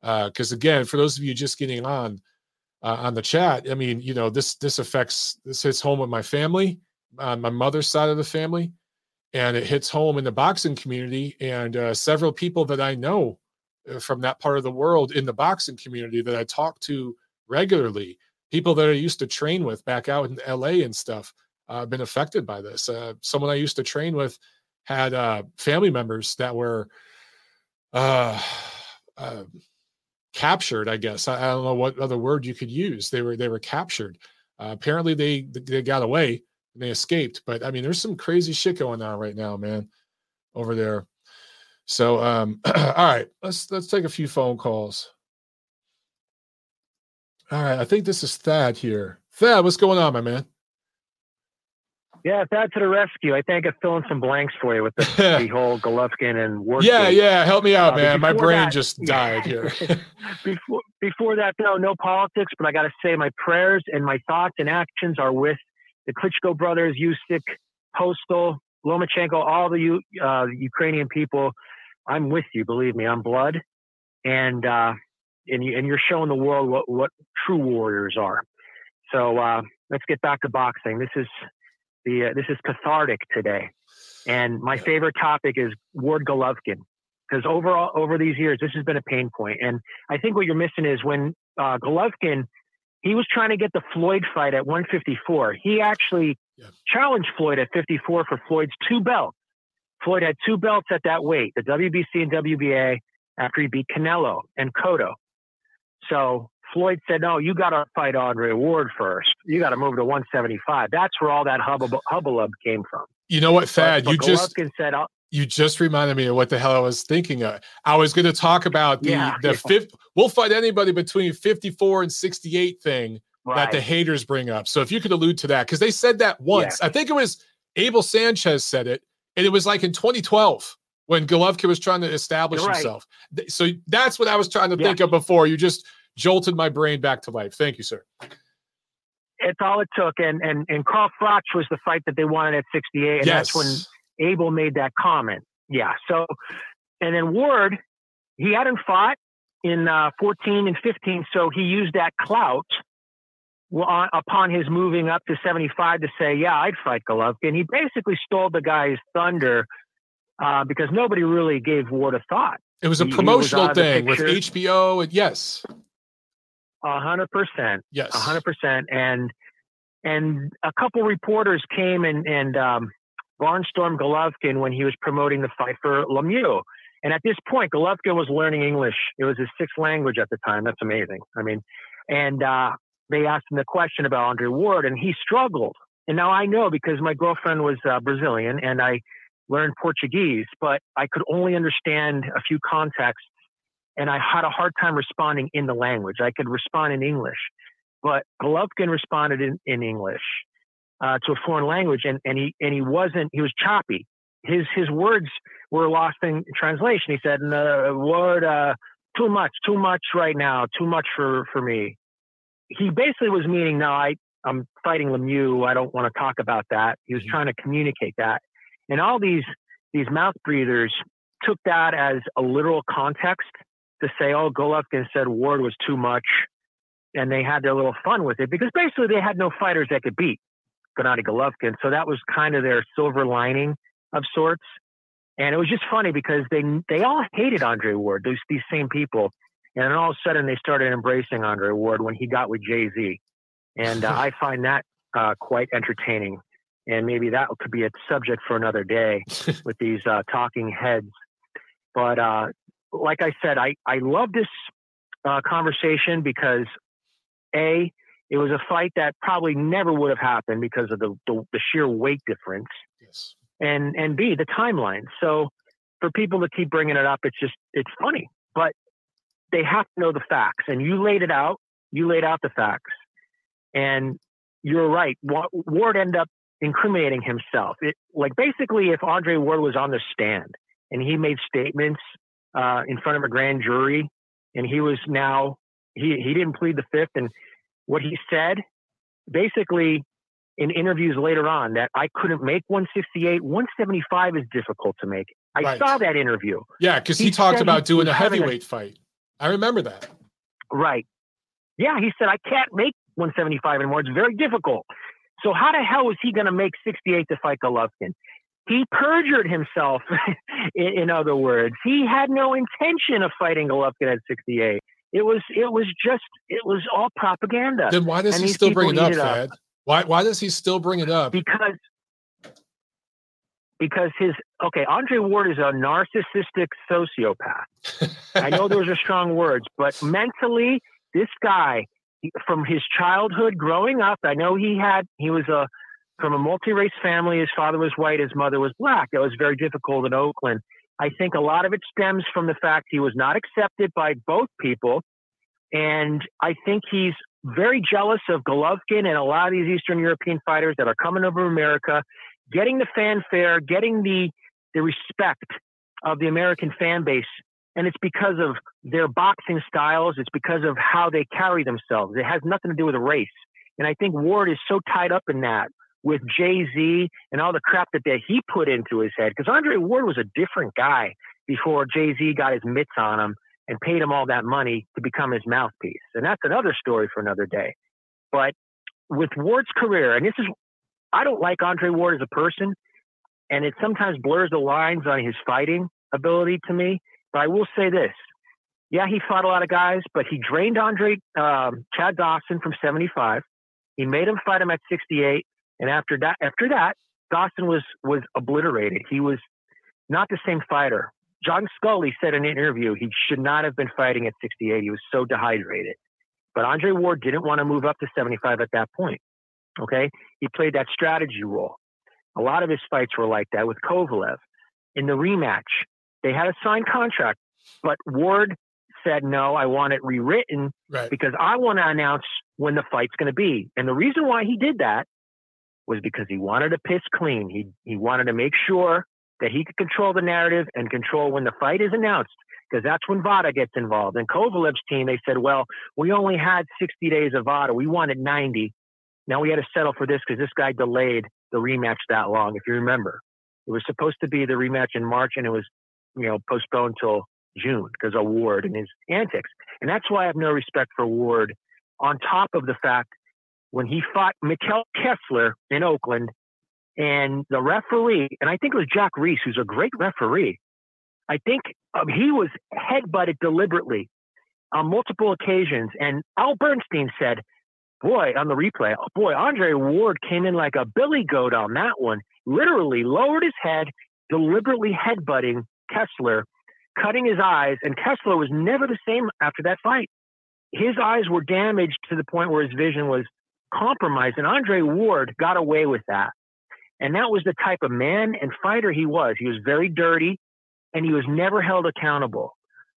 A: Because uh, again, for those of you just getting on uh, on the chat, I mean, you know, this this affects this hits home with my family, on my mother's side of the family, and it hits home in the boxing community and uh, several people that I know from that part of the world in the boxing community that I talk to regularly, people that I used to train with back out in LA and stuff, uh, been affected by this. Uh, someone I used to train with had uh, family members that were uh, (sighs) uh, captured. I guess I, I, don't know what other word you could use. They were they were captured. Uh, apparently they they got away and they escaped. But I mean, there's some crazy shit going on right now, man, over there. So, um, (clears throat) all right, let's let's take a few phone calls. All right, I think this is Thad here. Thad, what's going on, my man?
B: Yeah, Thad to the rescue. I think I fill in some blanks for you with the, (laughs) the whole Golovkin and Ward.
A: Yeah, yeah, help me out, uh, man. My brain that, just (laughs) died here. (laughs)
B: before before that, though, no politics, but I got to say my prayers and my thoughts and actions are with the Klitschko brothers, Usyk, Postol, Lomachenko, all the uh, Ukrainian people I'm with you. Believe me, I'm blood, and uh, and you, and you're showing the world what what true warriors are. So uh, let's get back to boxing. This is the uh, this is cathartic today, and my favorite topic is Ward Golovkin because overall over these years this has been a pain point, and I think what you're missing is when uh, Golovkin he was trying to get the Floyd fight at 154. He actually yeah. challenged Floyd at 54 for Floyd's two belts. Floyd had two belts at that weight, the WBC and WBA, after he beat Canelo and Cotto. So Floyd said, "No, you got to fight Andre Ward first. You got to move to 175." That's where all that hubbub, hubbub came from.
A: You know what, Thad? But, but you Golovkin just said, uh you just reminded me of what the hell I was thinking of. I was going to talk about the yeah, the yeah. fifth. We'll fight anybody between 54 and 68 thing right. that the haters bring up. So if you could allude to that, because they said that once. Yeah. I think it was Abel Sanchez said it and it was like in 2012 when Golovkin was trying to establish right. himself. So that's what I was trying to yeah. think of before. You just jolted my brain back to life. Thank you, sir.
B: It's all it took. And and and Carl Froch was the fight that they wanted at 68. And yes. that's when Abel made that comment. Yeah. So and then Ward, he hadn't fought in uh, 14 and 15, so he used that clout upon his moving up to 75 to say, yeah, I'd fight Golovkin. He basically stole the guy's thunder uh, because nobody really gave Ward a thought.
A: It was a promotional was thing with HBO. And yes.
B: A hundred percent.
A: Yes.
B: A hundred percent. And, and a couple reporters came and, and, um, barnstormed Golovkin when he was promoting the fight for Lemieux. And at this point, Golovkin was learning English. It was his sixth language at the time. That's amazing. I mean, and uh, they asked him the question about Andre Ward, and he struggled. And now I know because my girlfriend was uh, Brazilian and I learned Portuguese, but I could only understand a few contexts, and I had a hard time responding in the language. I could respond in English, but Golovkin responded in, in English uh, to a foreign language, and, and he and he wasn't. He was choppy. His his words were lost in translation. He said, "The word uh, too much, too much right now, too much for for me." He basically was meaning, no, I, I'm fighting Lemieux. I don't want to talk about that. He was mm-hmm. trying to communicate that. And all these, these mouth breathers took that as a literal context to say, oh, Golovkin said Ward was too much. And they had their little fun with it because basically they had no fighters that could beat Gennady Golovkin. So that was kind of their silver lining of sorts. And it was just funny because they they all hated Andre Ward, these these same people. And then all of a sudden, they started embracing Andre Ward when he got with Jay Z. And uh, (laughs) I find that uh, quite entertaining. And maybe that could be a subject for another day (laughs) with these uh, talking heads. But uh, like I said, I, I love this uh, conversation because A, it was a fight that probably never would have happened because of the, the, the sheer weight difference. Yes. And, and B, the timeline. So for people to keep bringing it up, it's just, it's funny. But they have to know the facts. And you laid it out. You laid out the facts. And you're right. Ward ended up incriminating himself. It, like basically, if Andre Ward was on the stand and he made statements uh, in front of a grand jury, and he was now he he didn't plead the fifth, and what he said basically in interviews later on that I couldn't make 168, 175 is difficult to make. I right. saw that interview.
A: Yeah, because he, he, talked about doing a heavyweight a, fight. I remember that.
B: Right. Yeah, he said I can't make 175 anymore. It's very difficult. So how the hell was he going to make 68 to fight Golovkin? He perjured himself. (laughs) in, in, other words, he had no intention of fighting Golovkin at 68. It was it was just it was all propaganda.
A: Then why does and he still bring it up, Thad? Why why does he still bring it up?
B: Because because his okay, Andre Ward is a narcissistic sociopath. I know those are strong words, but (laughs) mentally, this guy from his childhood growing up, I know he had he was a from a multi-race family. His father was white, his mother was black. That was very difficult in Oakland. I think a lot of it stems from the fact he was not accepted by both people, and I think he's very jealous of Golovkin and a lot of these Eastern European fighters that are coming over America, getting the fanfare, getting the the respect of the American fan base and it's because of their boxing styles. It's because of how they carry themselves. It has nothing to do with a race. And I think Ward is so tied up in that with Jay Z and all the crap that they, he put into his head. Because Andre Ward was a different guy before Jay Z got his mitts on him and paid him all that money to become his mouthpiece. And that's another story for another day. But with Ward's career, and this is, I don't like Andre Ward as a person, and it sometimes blurs the lines on his fighting ability to me. But I will say this. Yeah, he fought a lot of guys, but he drained Andre um, Chad Dawson from 75. He made him fight him at 68, and after that, after that, Dawson was was obliterated. He was not the same fighter. John Scully said in an interview he should not have been fighting at 68. He was so dehydrated. But Andre Ward didn't want to move up to 75 at that point. Okay, he played that strategy role. A lot of his fights were like that with Kovalev. In the rematch, they had a signed contract, but Ward said, no, I want it rewritten right. because I want to announce when the fight's going to be. And the reason why he did that was because he wanted to piss clean. He, he wanted to make sure that he could control the narrative and control when the fight is announced because that's when VADA gets involved. And Kovalev's team, they said, well, we only had 60 days of VADA. We wanted 90. Now we had to settle for this because this guy delayed the rematch that long, if you remember. It was supposed to be the rematch in March and it was you know, postponed till June because of Ward and his antics. And that's why I have no respect for Ward. On top of the fact when he fought Mikkel Kessler in Oakland and the referee, and I think it was Jack Reiss, who's a great referee. I think um, he was headbutted deliberately on multiple occasions. And Al Bernstein said, boy, on the replay, boy, Andre Ward came in like a billy goat on that one, literally lowered his head, deliberately headbutting Kessler, cutting his eyes, and Kessler was never the same after that fight. His eyes were damaged to the point where his vision was compromised, and Andre Ward got away with that. And that was the type of man and fighter he was. He was very dirty, and he was never held accountable.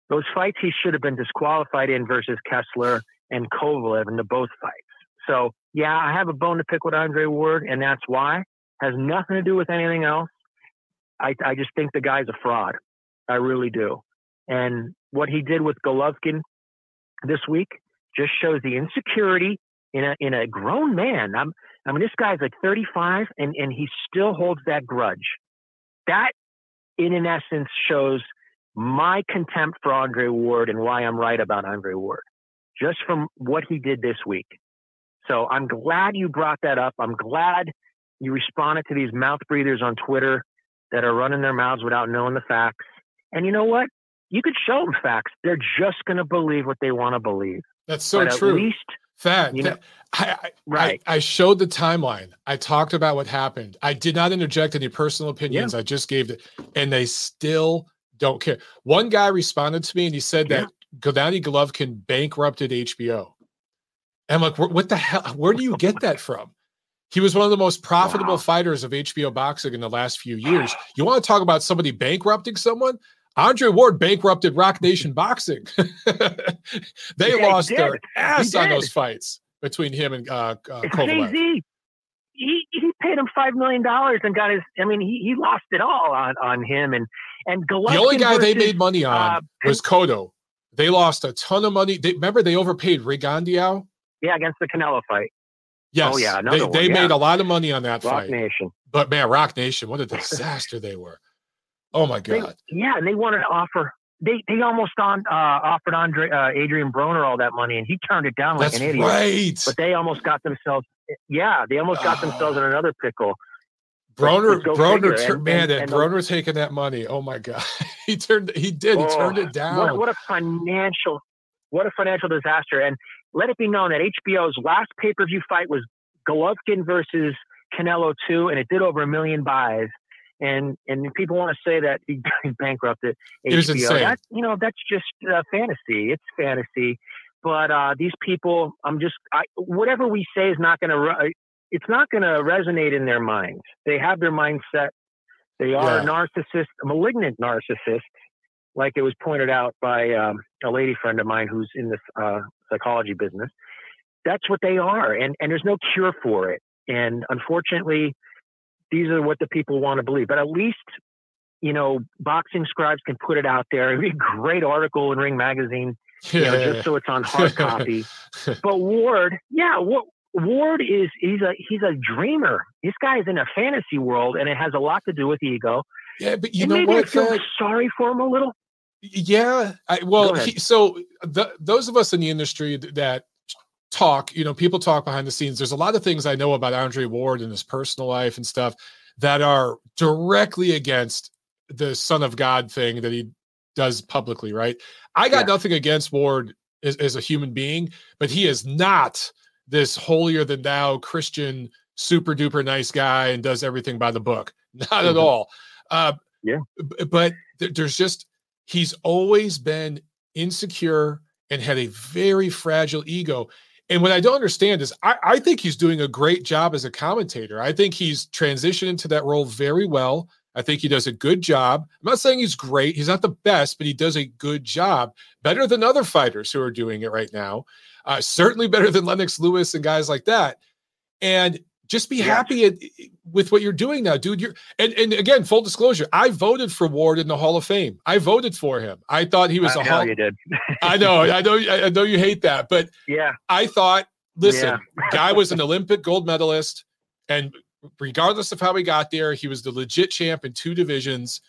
B: Those fights he should have been disqualified in versus Kessler and Kovalev in the both fights. So, yeah, I have a bone to pick with Andre Ward, and that's why. Has nothing to do with anything else. I, I just think the guy's a fraud. I really do. And what he did with Golovkin this week just shows the insecurity in a in a grown man. I'm, I mean, this guy's like 35, and and he still holds that grudge. That, in an essence, shows my contempt for Andre Ward and why I'm right about Andre Ward, just from what he did this week. So I'm glad you brought that up. I'm glad you responded to these mouth breathers on Twitter that are running their mouths without knowing the facts. And you know what? You could show them facts. They're just going to believe what they want to believe.
A: That's so but true. At least, fact. You know, I, I, right. I, I, showed the timeline. I talked about what happened. I did not interject any personal opinions. Yeah. I just gave it, and they still don't care. One guy responded to me and he said yeah. that Gennady Golovkin bankrupted HBO. And I'm like, what the hell? Where do you get that from? He was one of the most profitable wow. fighters of HBO boxing in the last few years. You want to talk about somebody bankrupting someone? Andre Ward bankrupted Roc (laughs) Nation Boxing. (laughs) they lost their ass on those fights between him and uh, uh Kovalev.
B: He, he paid him five million dollars and got his. I mean, he, he lost it all on on him and and Golovkin
A: the only guy
B: versus,
A: they made money on
B: uh,
A: was Cotto. They lost a ton of money. They, remember they overpaid Rigondeaux.
B: Yeah against the Canelo fight.
A: Yes, Oh
B: yeah,
A: they, they
B: yeah.
A: made a lot of money on that
B: Roc
A: fight.
B: Nation.
A: But man, Roc Nation, what a (laughs) disaster they were. Oh my
B: They-
A: god.
B: yeah, and they wanted to offer. They they almost on uh, offered Andre uh, Adrian Broner all that money, and he turned it down like
A: That's
B: an idiot.
A: right.
B: But they almost got themselves. Yeah, they almost got themselves in another pickle.
A: Broner, Broner,
B: figure. And-
A: man,
B: and- and
A: Broner taking that money. Oh my god, (laughs) he turned, he did, he
B: Oh,
A: turned it down.
B: What, what a financial, what a financial disaster! And let it be known that HBO's last pay per view fight was Golovkin versus Canelo two, and it did over a million buys. And and people want to say that he (laughs) bankrupted HBO.
A: It was insane.
B: That, you know, that's just uh, fantasy. It's fantasy. But uh, these people, I'm just I, whatever we say is not going to. It's not going to resonate in their minds. They have their mindset. They are
A: Yeah.
B: narcissists, malignant narcissists, like it was pointed out by um, a lady friend of mine who's in this uh, psychology business. That's what they are, and and there's no cure for it. And unfortunately, these are what the people want to believe. But at least, you know, boxing scribes can put it out there. It'd be a great article in Ring Magazine, you know,
A: Yeah.
B: just so it's on hard copy. (laughs) But Ward, yeah, what, Ward is he's a he's a dreamer. This guy is in a fantasy world, and it has a lot to do with ego.
A: yeah, but you
B: and
A: know
B: maybe I
A: what?
B: feel
A: Fed?
B: sorry for him a little.
A: Yeah, I, well, he, so the, those of us in the industry that talk, you know, people talk behind the scenes. There's a lot of things I know about Andre Ward and his personal life and stuff that are directly against the Son of God thing that he does publicly. Right? I got
B: Yeah.
A: nothing against Ward as, as a human being, but he is not this holier than thou Christian, super duper nice guy and does everything by the book. (laughs) Not at
B: Mhm.
A: all. Uh,
B: Yeah.
A: b- but th- there's just he's always been insecure and had a very fragile ego. And what I don't understand is I, I think he's doing a great job as a commentator. I think he's transitioned into that role very well. I think he does a good job. I'm not saying he's great. He's not the best, but he does a good job. Better than other fighters who are doing it right now. Uh, certainly better than Lennox Lewis and guys like that. And just be
B: Yeah.
A: happy at, with what you're doing now, dude. You're and, and again, full disclosure, I voted for Ward in the Hall of Fame. I voted for him. I thought he was
B: I
A: a Hall.
B: you did. (laughs)
A: I know, I know, I know you hate that, but
B: Yeah,
A: I thought, listen,
B: Yeah. (laughs)
A: guy was an Olympic gold medalist, and regardless of how he got there, he was the legit champ in two divisions.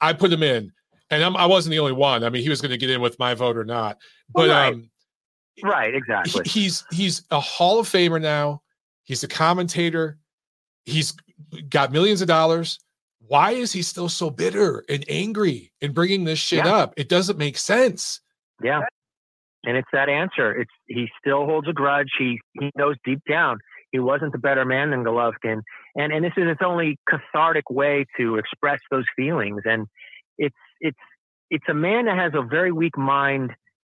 A: I put him in, and I'm, I wasn't the only one. I mean, he was going to get in with my vote or not, but
B: Right.
A: um,
B: right,
A: he-
B: exactly.
A: he's he's a Hall of Famer now. He's a commentator. He's got millions of dollars. Why is he still so bitter and angry and bringing this shit
B: Yeah.
A: up? It doesn't make sense.
B: Yeah. And it's that answer. It's he still holds a grudge. He he knows deep down he wasn't the better man than Golovkin. And and this is its only cathartic way to express those feelings. And it's it's it's a man that has a very weak mind.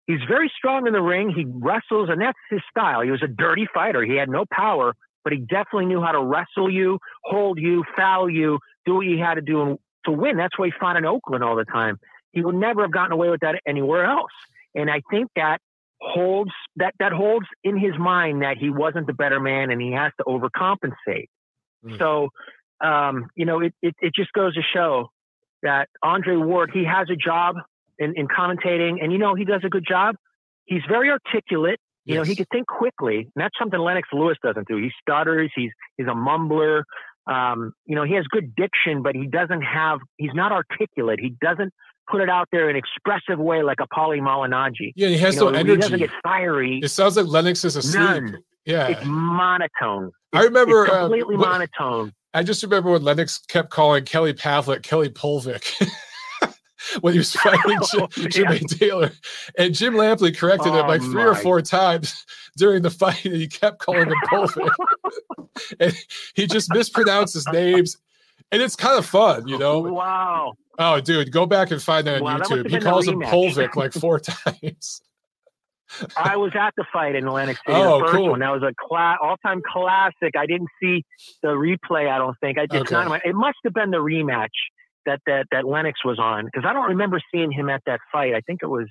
B: He's very strong in the ring. He wrestles, and that's his style. He was a dirty fighter. He had no power, but he definitely knew how to wrestle you, hold you, foul you, do what he had to do to win. That's why he fought in Oakland all the time. He would never have gotten away with that anywhere else. And I think that holds that that holds in his mind that he wasn't the better man and he has to overcompensate.
A: Mm.
B: So um, you know, it, it it just goes to show that Andre Ward, he has a job in, in commentating and you know he does a good job. He's very articulate. You know, he can think quickly. And that's something Lennox Lewis doesn't do. He stutters, he's he's a mumbler. Um, you know, he has good diction, but he doesn't have he's not articulate. He doesn't put it out there in an expressive way like a Paulie Malignaggi.
A: Yeah, he has
B: You know,
A: no
B: He doesn't get fiery.
A: It sounds like Lennox is asleep.
B: None.
A: Yeah,
B: It's monotone.
A: I remember
B: It's
A: uh,
B: completely
A: wh-
B: monotone.
A: I just remember when Lennox kept calling Kelly Pavlik Kelly Polvik (laughs) (laughs) when he was fighting (laughs) oh,
B: Jim.
A: Jimmy Taylor, and Jim Lampley corrected him
B: Oh,
A: like three or four times (laughs) during the fight, and he kept calling him Polvik, and he just mispronounced his names, and it's kind of fun, you know.
B: Wow.
A: Oh, dude, go back and find that on
B: Wow,
A: YouTube.
B: have
A: He calls him. Polvik like four times.
B: I was at the fight in Atlantic City,
A: Oh,
B: the first
A: cool.
B: one. That was a cla- all-time classic. I didn't see the replay. I don't think. I did
A: Okay.
B: not. It must have been the rematch that that that Lennox was on because I don't remember seeing him at that fight. I think it was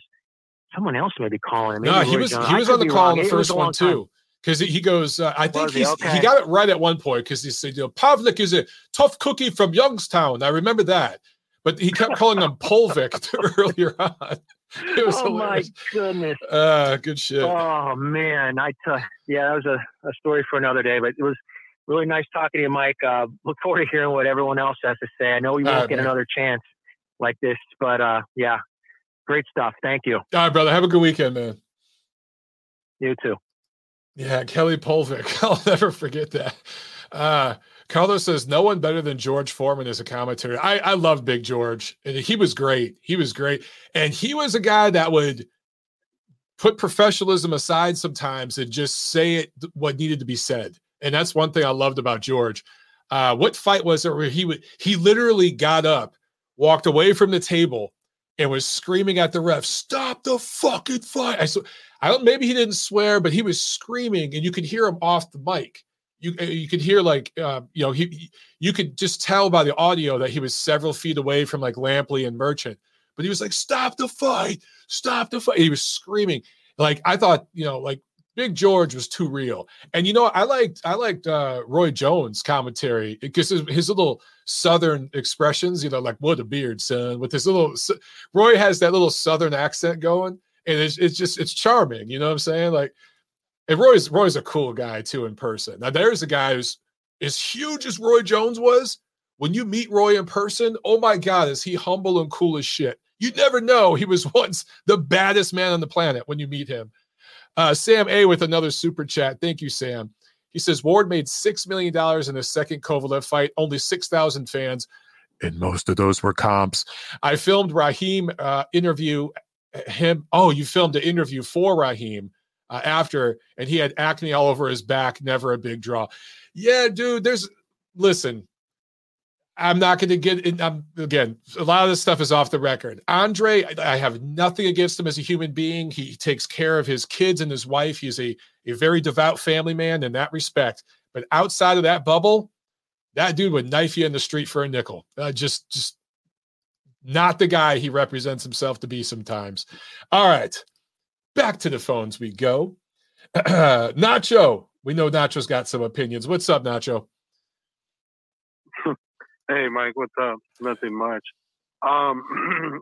B: someone else maybe calling him. Maybe
A: No, he
B: Roy
A: was
B: Jones.
A: he was on the call in the first one
B: time.
A: too. because he goes, uh, I think he, okay. he got it right at one point because he said, you know, Pavlik is a tough cookie from Youngstown. I remember that, but he kept calling him Polvik (laughs) earlier on.
B: It was oh hilarious. my goodness!
A: Uh, good shit.
B: Oh man, I tell yeah, that was a, a story for another day, but it was really nice talking to you, Mike. Uh, look forward to hearing what everyone else has to say. I know we won't right, get man. another chance like this, but uh, yeah, great stuff. Thank you. All
A: right, brother. Have a good weekend, man.
B: You too.
A: Yeah, Kelly Pavlik. (laughs) I'll never forget that. Uh, Carlos says no one better than George Foreman as a commentator. I I love Big George, and he was great. He was great, and he was a guy that would put professionalism aside sometimes and just say it what needed to be said. And that's one thing I loved about George. Uh, what fight was it where he would he literally got up, walked away from the table, and was screaming at the ref, "Stop the fucking fight!" I so I don't maybe he didn't swear, but he was screaming, and you could hear him off the mic. You uh, you could hear like uh, you know he you could just tell by the audio that he was several feet away from like Lampley and Merchant, but he was like, "Stop the fight! Stop the fight!" He was screaming. Like I thought, you know, like Big George was too real. And you know, I liked I liked uh, Roy Jones commentary because his, his, little southern expressions, you know, like "what a beard, son," with his little Roy has that little southern accent going, and it's it's just it's charming. You know what I'm saying? Like, and Roy's Roy's a cool guy too in person. Now there's a guy who's as huge as Roy Jones was. When you meet Roy in person, oh my God, is he humble and cool as shit? You never know he was (laughs) once the baddest man on the planet when you meet him. Uh, Sam A with another super chat. Thank you, Sam. He says Ward made $6 million in his second Kovalev fight, only 6,000 fans, and most of those were comps. I filmed Raheem uh, interview him. Oh, you filmed an interview for Raheem uh, after, and he had acne all over his back, never a big draw. Yeah, dude, there's, listen, I'm not going to get in. I'm, again, a lot of this stuff is off the record. Andre, I, I, have nothing against him as a human being. He takes care of his kids and his wife. He's a, a very devout family man in that respect. But outside of that bubble, that dude would knife you in the street for a nickel. Uh, just, just not the guy he represents himself to be sometimes. All right. Back to the phones we go. (clears throat) Nacho. We know Nacho's got some opinions. What's up, Nacho?
C: Hey, Mike, what's up? Nothing much. Um,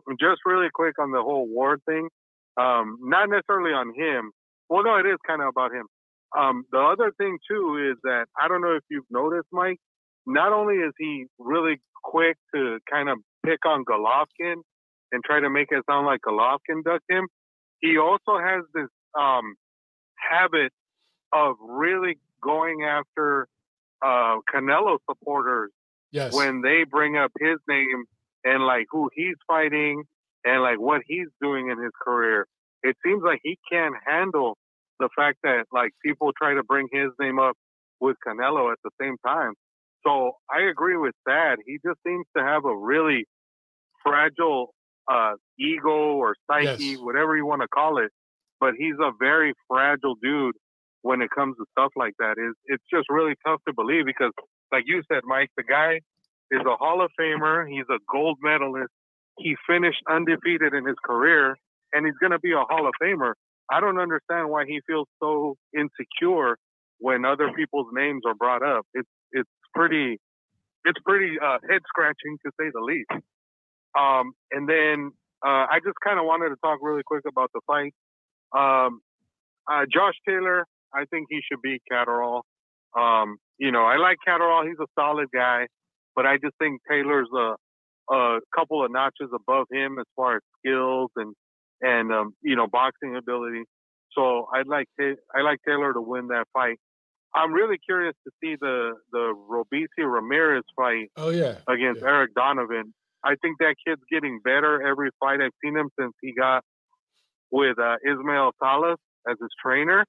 C: (clears throat) just really quick on the whole Ward thing. Um, not necessarily on him. Well, no, it is kind of about him. Um, the other thing too is that I don't know if you've noticed, Mike. Not only is he really quick to kind of pick on Golovkin and try to make it sound like Golovkin ducked him, he also has this um, habit of really going after uh, Canelo supporters
A: Yes.
C: When they bring up his name and like who he's fighting and like what he's doing in his career, it seems like he can't handle the fact that like people try to bring his name up with Canelo at the same time. So I agree with that. He just seems to have a really fragile uh, ego or psyche, yes. whatever you want to call it. But he's a very fragile dude when it comes to stuff like that. Is it's just really tough to believe because like you said, Mike, the guy is a Hall of Famer. He's a gold medalist. He finished undefeated in his career, and he's going to be a Hall of Famer. I don't understand why he feels so insecure when other people's names are brought up. It's it's pretty it's pretty uh, head scratching to say the least. Um, and then uh, I just kind of wanted to talk really quick about the fight. Um, uh, Josh Taylor, I think he should beat Catterall. Um, you know, I like Catterall. He's a solid guy, but I just think Taylor's a, a couple of notches above him as far as skills and and um, you know boxing ability. So I'd like I like Taylor to win that fight. I'm really curious to see the the Robeisy Ramirez fight.
A: Oh yeah,
C: against
A: yeah.
C: Eric Donovan. I think that kid's getting better every fight I've seen him since he got with uh, Ismael Salas as his trainer.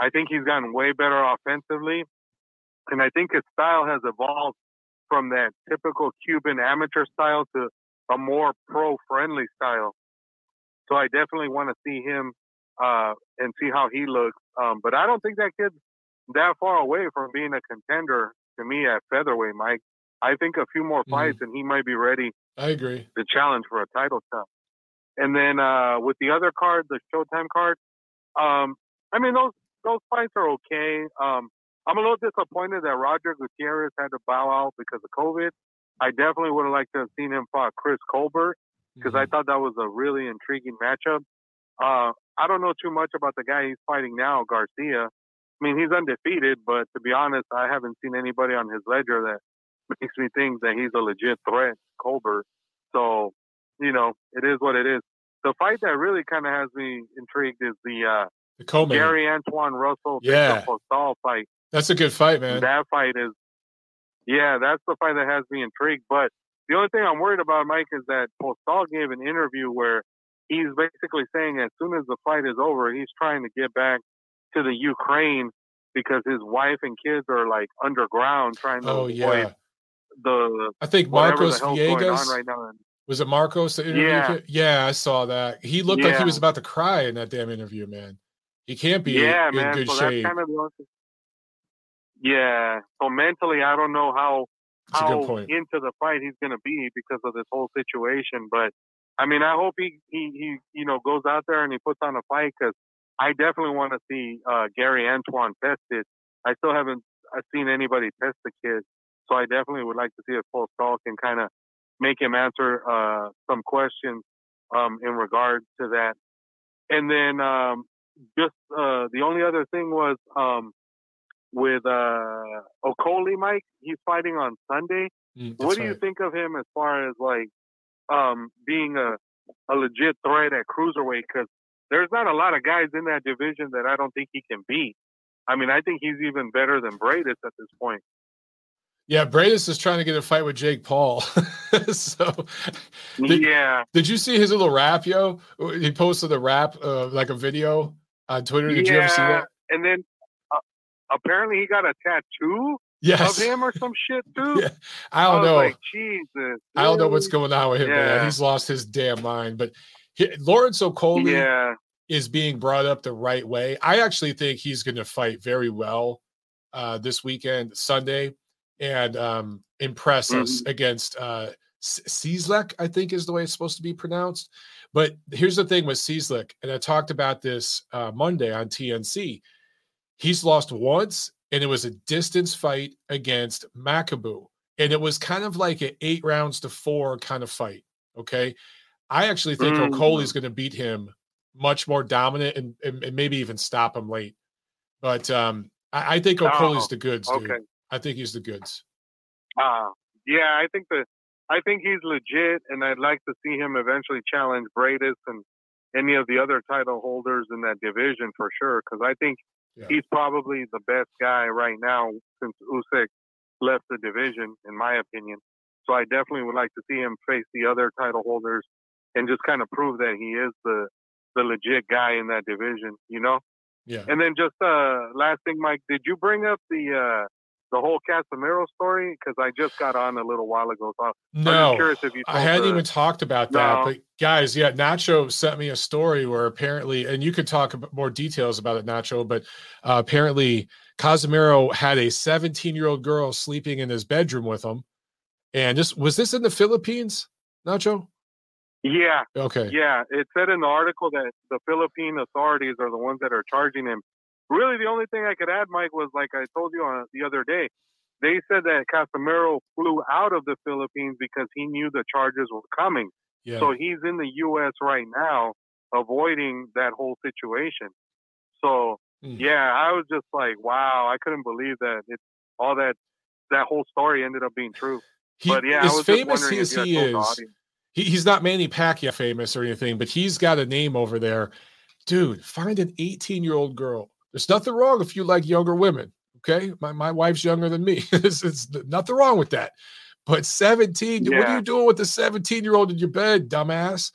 C: I think he's gotten way better offensively. And I think his style has evolved from that typical Cuban amateur style to a more pro friendly style. So I definitely want to see him uh, and see how he looks. Um, but I don't think that kid's that far away from being a contender to me at featherweight, Mike. I think a few more mm-hmm. fights mm-hmm. and he might be ready.
A: I agree.
C: The challenge for a title shot. And then uh, with the other card, the Showtime card, um, I mean those those fights are okay. Um, I'm a little disappointed that Roger Gutierrez had to bow out because of COVID. I definitely would have liked to have seen him fight Chris Colbert because mm-hmm. I thought that was a really intriguing matchup. Uh, I don't know too much about the guy he's fighting now, Garcia. I mean, he's undefeated, but to be honest, I haven't seen anybody on his ledger that (laughs) makes me think that he's a legit threat, Colbert. So, you know, it is what it is. The fight that really kind of has me intrigued is the uh,
A: the
C: Gary Antoine Russell
A: yeah.
C: Postol fight.
A: That's a good fight, man.
C: That fight is, yeah, that's the fight that has me intrigued. But the only thing I'm worried about, Mike, is that Postol gave an interview where he's basically saying as soon as the fight is over, he's trying to get back to the Ukraine because his wife and kids are like underground trying to
A: oh, avoid yeah.
C: the.
A: I think Marcos Villegas right now. Was it Marcos that interviewed
C: yeah.
A: Yeah, I saw that. He looked yeah. like he was about to cry in that damn interview, man. He can't be yeah, in man. good so shape. Kind of
C: yeah. So mentally, I don't know how how into the fight he's going to be because of this whole situation. But I mean, I hope he he he you know goes out there and he puts on a fight because I definitely want to see uh, Gary Antoine tested. I still haven't I've uh, seen anybody test the kid, so I definitely would like to see if Postol can kind of make him answer uh, some questions um, in regard to that. And then um, just uh, the only other thing was um, with uh, Okolie, Mike. He's fighting on Sunday. Mm, what do right. you think of him as far as like um, being a, a legit threat at cruiserweight? Because there's not a lot of guys in that division that I don't think he can beat. I mean, I think he's even better than Briedis at this point.
A: Yeah, Briedis is trying to get a fight with Jake Paul. (laughs) so, did,
C: yeah.
A: Did you see his little rap, yo? He posted a rap, uh, like a video on Twitter. Did yeah, you ever see that?
C: And then uh, apparently he got a tattoo
A: yes.
C: of him or some shit (laughs) too.
A: Yeah. I don't I know.
C: Like, Jesus.
A: I don't know what's going on with him, yeah. man. He's lost his damn mind. But he, Lawrence Okolie
C: yeah.
A: is being brought up the right way. I actually think he's going to fight very well uh, this weekend, Sunday and um, impress mm-hmm. us against uh, Cieslak, I think is the way it's supposed to be pronounced. But here's the thing with Cieslak, and I talked about this uh, Monday on TNC. He's lost once, and it was a distance fight against Makabu. And it was kind of like an eight rounds to four kind of fight. Okay. I actually think mm-hmm. Okolie's going to beat him much more dominant and, and, and, maybe even stop him late. But um, I, I think Okolie's oh, the goods, dude. Okay. I think he's the goods.
C: Uh, yeah, I think that I think he's legit, and I'd like to see him eventually challenge Briedis and any of the other title holders in that division for sure. Because I think yeah. he's probably the best guy right now since Usyk left the division, in my opinion. So I definitely would like to see him face the other title holders and just kind of prove that he is the the legit guy in that division, you know.
A: Yeah.
C: And then just uh last thing, Mike, did you bring up the uh the whole Casimero story? Because I just got on a little while ago. So
A: no, I hadn't the, even talked about that. No. But guys, yeah, Nacho sent me a story where apparently, and you could talk about more details about it, Nacho. But uh, apparently, Casimero had a 17 year old girl sleeping in his bedroom with him. And just was this in the Philippines, Nacho?
C: Yeah.
A: Okay.
C: Yeah. It said in the article that the Philippine authorities are the ones that are charging him Really, the only thing I could add, Mike, was like I told you on the other day. They said that Casimero flew out of the Philippines because he knew the charges were coming.
A: Yeah.
C: So he's in the U.S. right now, avoiding that whole situation. So mm. yeah, I was just like, wow, I couldn't believe that it all that that whole story ended up being true.
A: He, but yeah, as famous as he is, he, he's not Manny Pacquiao famous or anything, but he's got a name over there. Dude, find an 18 year old girl there's nothing wrong if you like younger women. Okay. My, my wife's younger than me. (laughs) it's, it's, nothing wrong with that. But 17, yeah. what are you doing with the 17 year old in your bed, dumbass?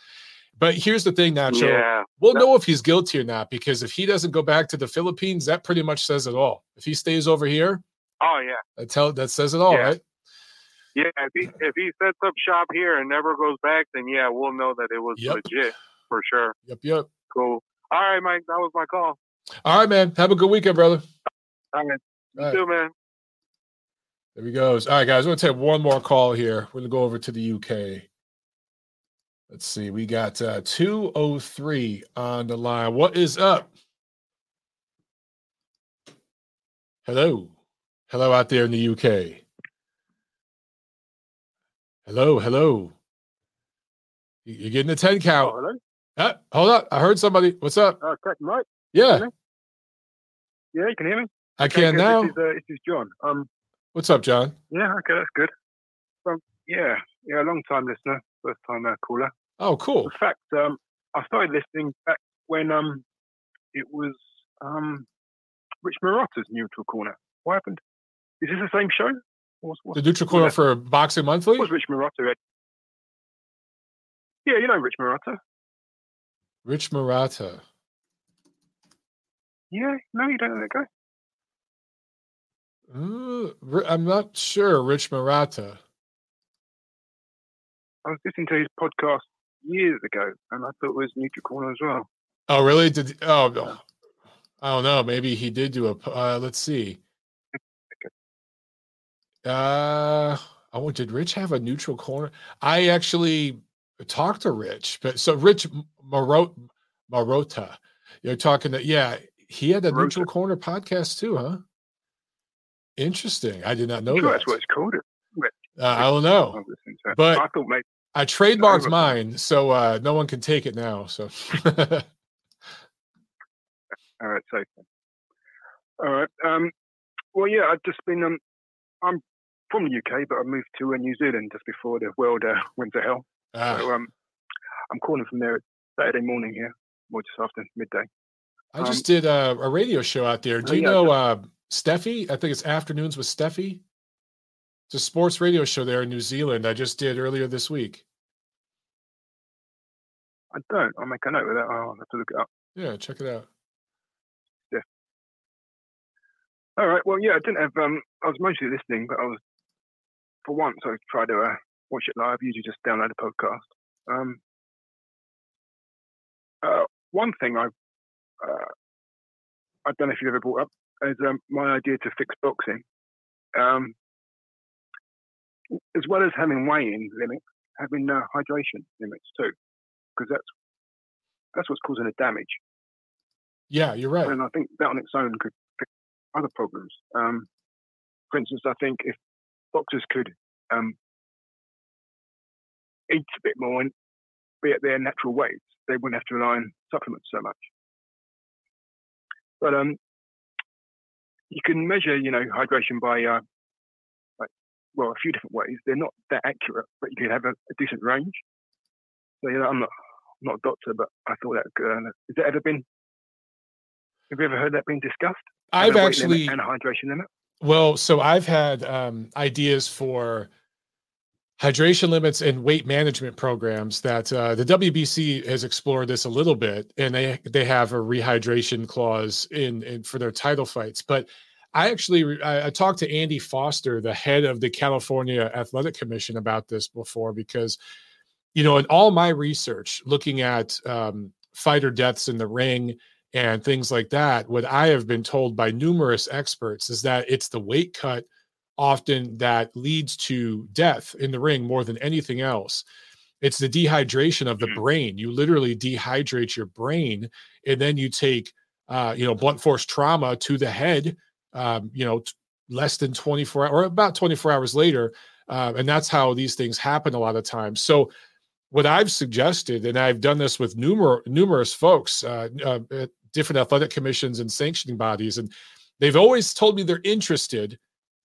A: But here's the thing, Nacho.
C: Yeah.
A: We'll know if he's guilty or not because if he doesn't go back to the Philippines, that pretty much says it all. If he stays over here,
C: oh yeah,
A: that tell that says it all,
C: yeah.
A: right?
C: Yeah, if he if he sets up shop here and never goes back, then yeah, we'll know that it was yep. legit for sure.
A: Yep, yep.
C: Cool. All right, Mike, that was my call.
A: All right, man. Have a good weekend, brother.
C: All right. You All right. too, man.
A: There he goes. All right, guys. We're gonna take one more call here. We're gonna go over to the UK. Let's see. We got uh 203 on the line. What is up? Hello. Hello out there in the UK. Hello, hello. You're getting a 10 count.
D: Oh, hello.
A: Uh, hold up. I heard somebody. What's up?
D: Uh, Captain Mike.
A: Yeah,
D: Yeah, you can hear me.
A: I
D: Okay,
A: can now.
D: This is, uh, this is John. Um,
A: What's up, John?
D: yeah, okay, that's good. Um, yeah, yeah, long time listener, first time uh, caller.
A: Oh, cool.
D: In fact, um, I started listening back when um, it was um, Rich Marotta's Neutral Corner. What happened? Is this the same show? What's, what's,
A: The Neutral Corner for Boxing Monthly?
D: what was Rich Marotta? At? Yeah, you know Rich Marotta.
A: Rich Murata.
D: Yeah, no, you don't know that guy.
A: Uh, I'm not sure. Rich Murata.
D: I was listening to his podcast years ago, and I thought it was Neutral Corner as well.
A: Oh, really? Did oh, no. I don't know. Maybe he did do a. Uh, let's see. Uh, oh, did Rich have a neutral corner? I actually talked to Rich, but so Rich Marot Marotta, you're talking to yeah, he had
D: Marotta.
A: neutral corner podcast too, huh? Interesting. I did not know
D: sure
A: that.
D: that's what it's called.
A: Uh, I don't know.
D: was listening to it.
A: But-
D: I thought maybe.
A: I trademarked mine, so uh, no one can take it now. So (laughs)
D: All right, safe. All right. Um, well, yeah, I've just been. Um, I'm from the UK, but I moved to uh, New Zealand just before the world uh, (laughs) went to hell.
A: Ah,
D: So um, I'm calling from there Saturday morning here, or just after midday.
A: I just
D: um,
A: did a, a radio show out there. Do you know uh, Steffi? I think it's Afternoons with Steffi. It's a sports radio show there in New Zealand. I just did earlier this week.
D: I don't. I'll make a note of that. I'll have to look it up.
A: Yeah, check it out. Yeah.
D: All right. Well, yeah, I didn't have. Um, I was mostly listening, but I was for once I tried to uh, watch it live. Usually just download a podcast. Um, uh, one thing I uh, I don't know if you've ever brought up as um, my idea to fix boxing. Um, as well as having weigh-in limits, having uh, hydration limits too, because that's that's what's causing the damage.
A: Yeah, you're right.
D: And I think that on its own could fix other problems. Um, for instance, I think if boxers could um, eat a bit more and be at their natural weight, they wouldn't have to rely on supplements so much. But um, you can measure, you know, hydration by uh, like well, a few different ways. They're not that accurate, but you can have a, a decent range. So you know, I'm not I'm not a doctor, but I thought that uh, has that ever been have you ever heard that being discussed?
A: I've
D: a weight limit
A: actually
D: and a hydration limit.
A: Well, so I've had um, ideas for hydration limits and weight management programs that uh, the WBC has explored this a little bit, and they they have a rehydration clause in, in for their title fights. But I actually I, I talked to Andy Foster, the head of the California Athletic Commission, about this before because you know in all my research looking at um, fighter deaths in the ring and things like that, what I have been told by numerous experts is that it's the weight cut often that leads to death in the ring more than anything else. It's the dehydration of the
D: Mhm.
A: brain. You literally dehydrate your brain, and then you take, uh, you know, blunt force trauma to the head. Um, you know, t- less than 24 hours or about 24 hours later, uh, and that's how these things happen a lot of times. So what I've suggested, and I've done this with numerous numerous folks, uh, uh, at different athletic commissions and sanctioning bodies, and they've always told me they're interested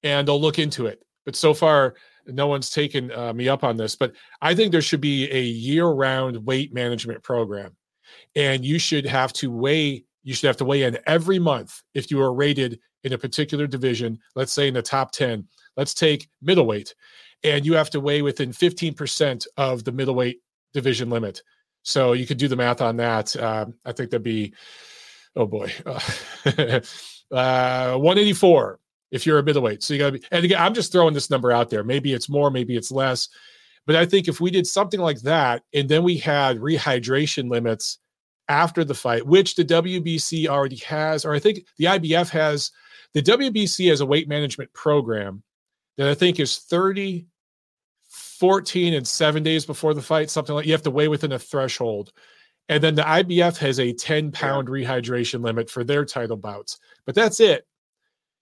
A: and they'll look into it. But so far, no one's taken uh, me up on this. But I think there should be a year-round weight management program, and you should have to weigh. You should have to weigh in every month if you are rated in a particular division. Let's say in the top ten. Let's take middleweight, and you have to weigh within 15% of the middleweight division limit. So you could do the math on that. Uh, I think that'd be, oh boy, (laughs) uh, uh, 184 if you're a middleweight. So you got to be, and again, I'm just throwing this number out there. Maybe it's more, maybe it's less. But I think if we did something like that, and then we had rehydration limits after the fight, which the WBC already has, or I think the IBF has, the WBC has a weight management program that I think is 30, 14, and seven days before the fight, something like you have to weigh within a threshold. And then the IBF has a 10 pound rehydration limit for their title bouts, but that's it.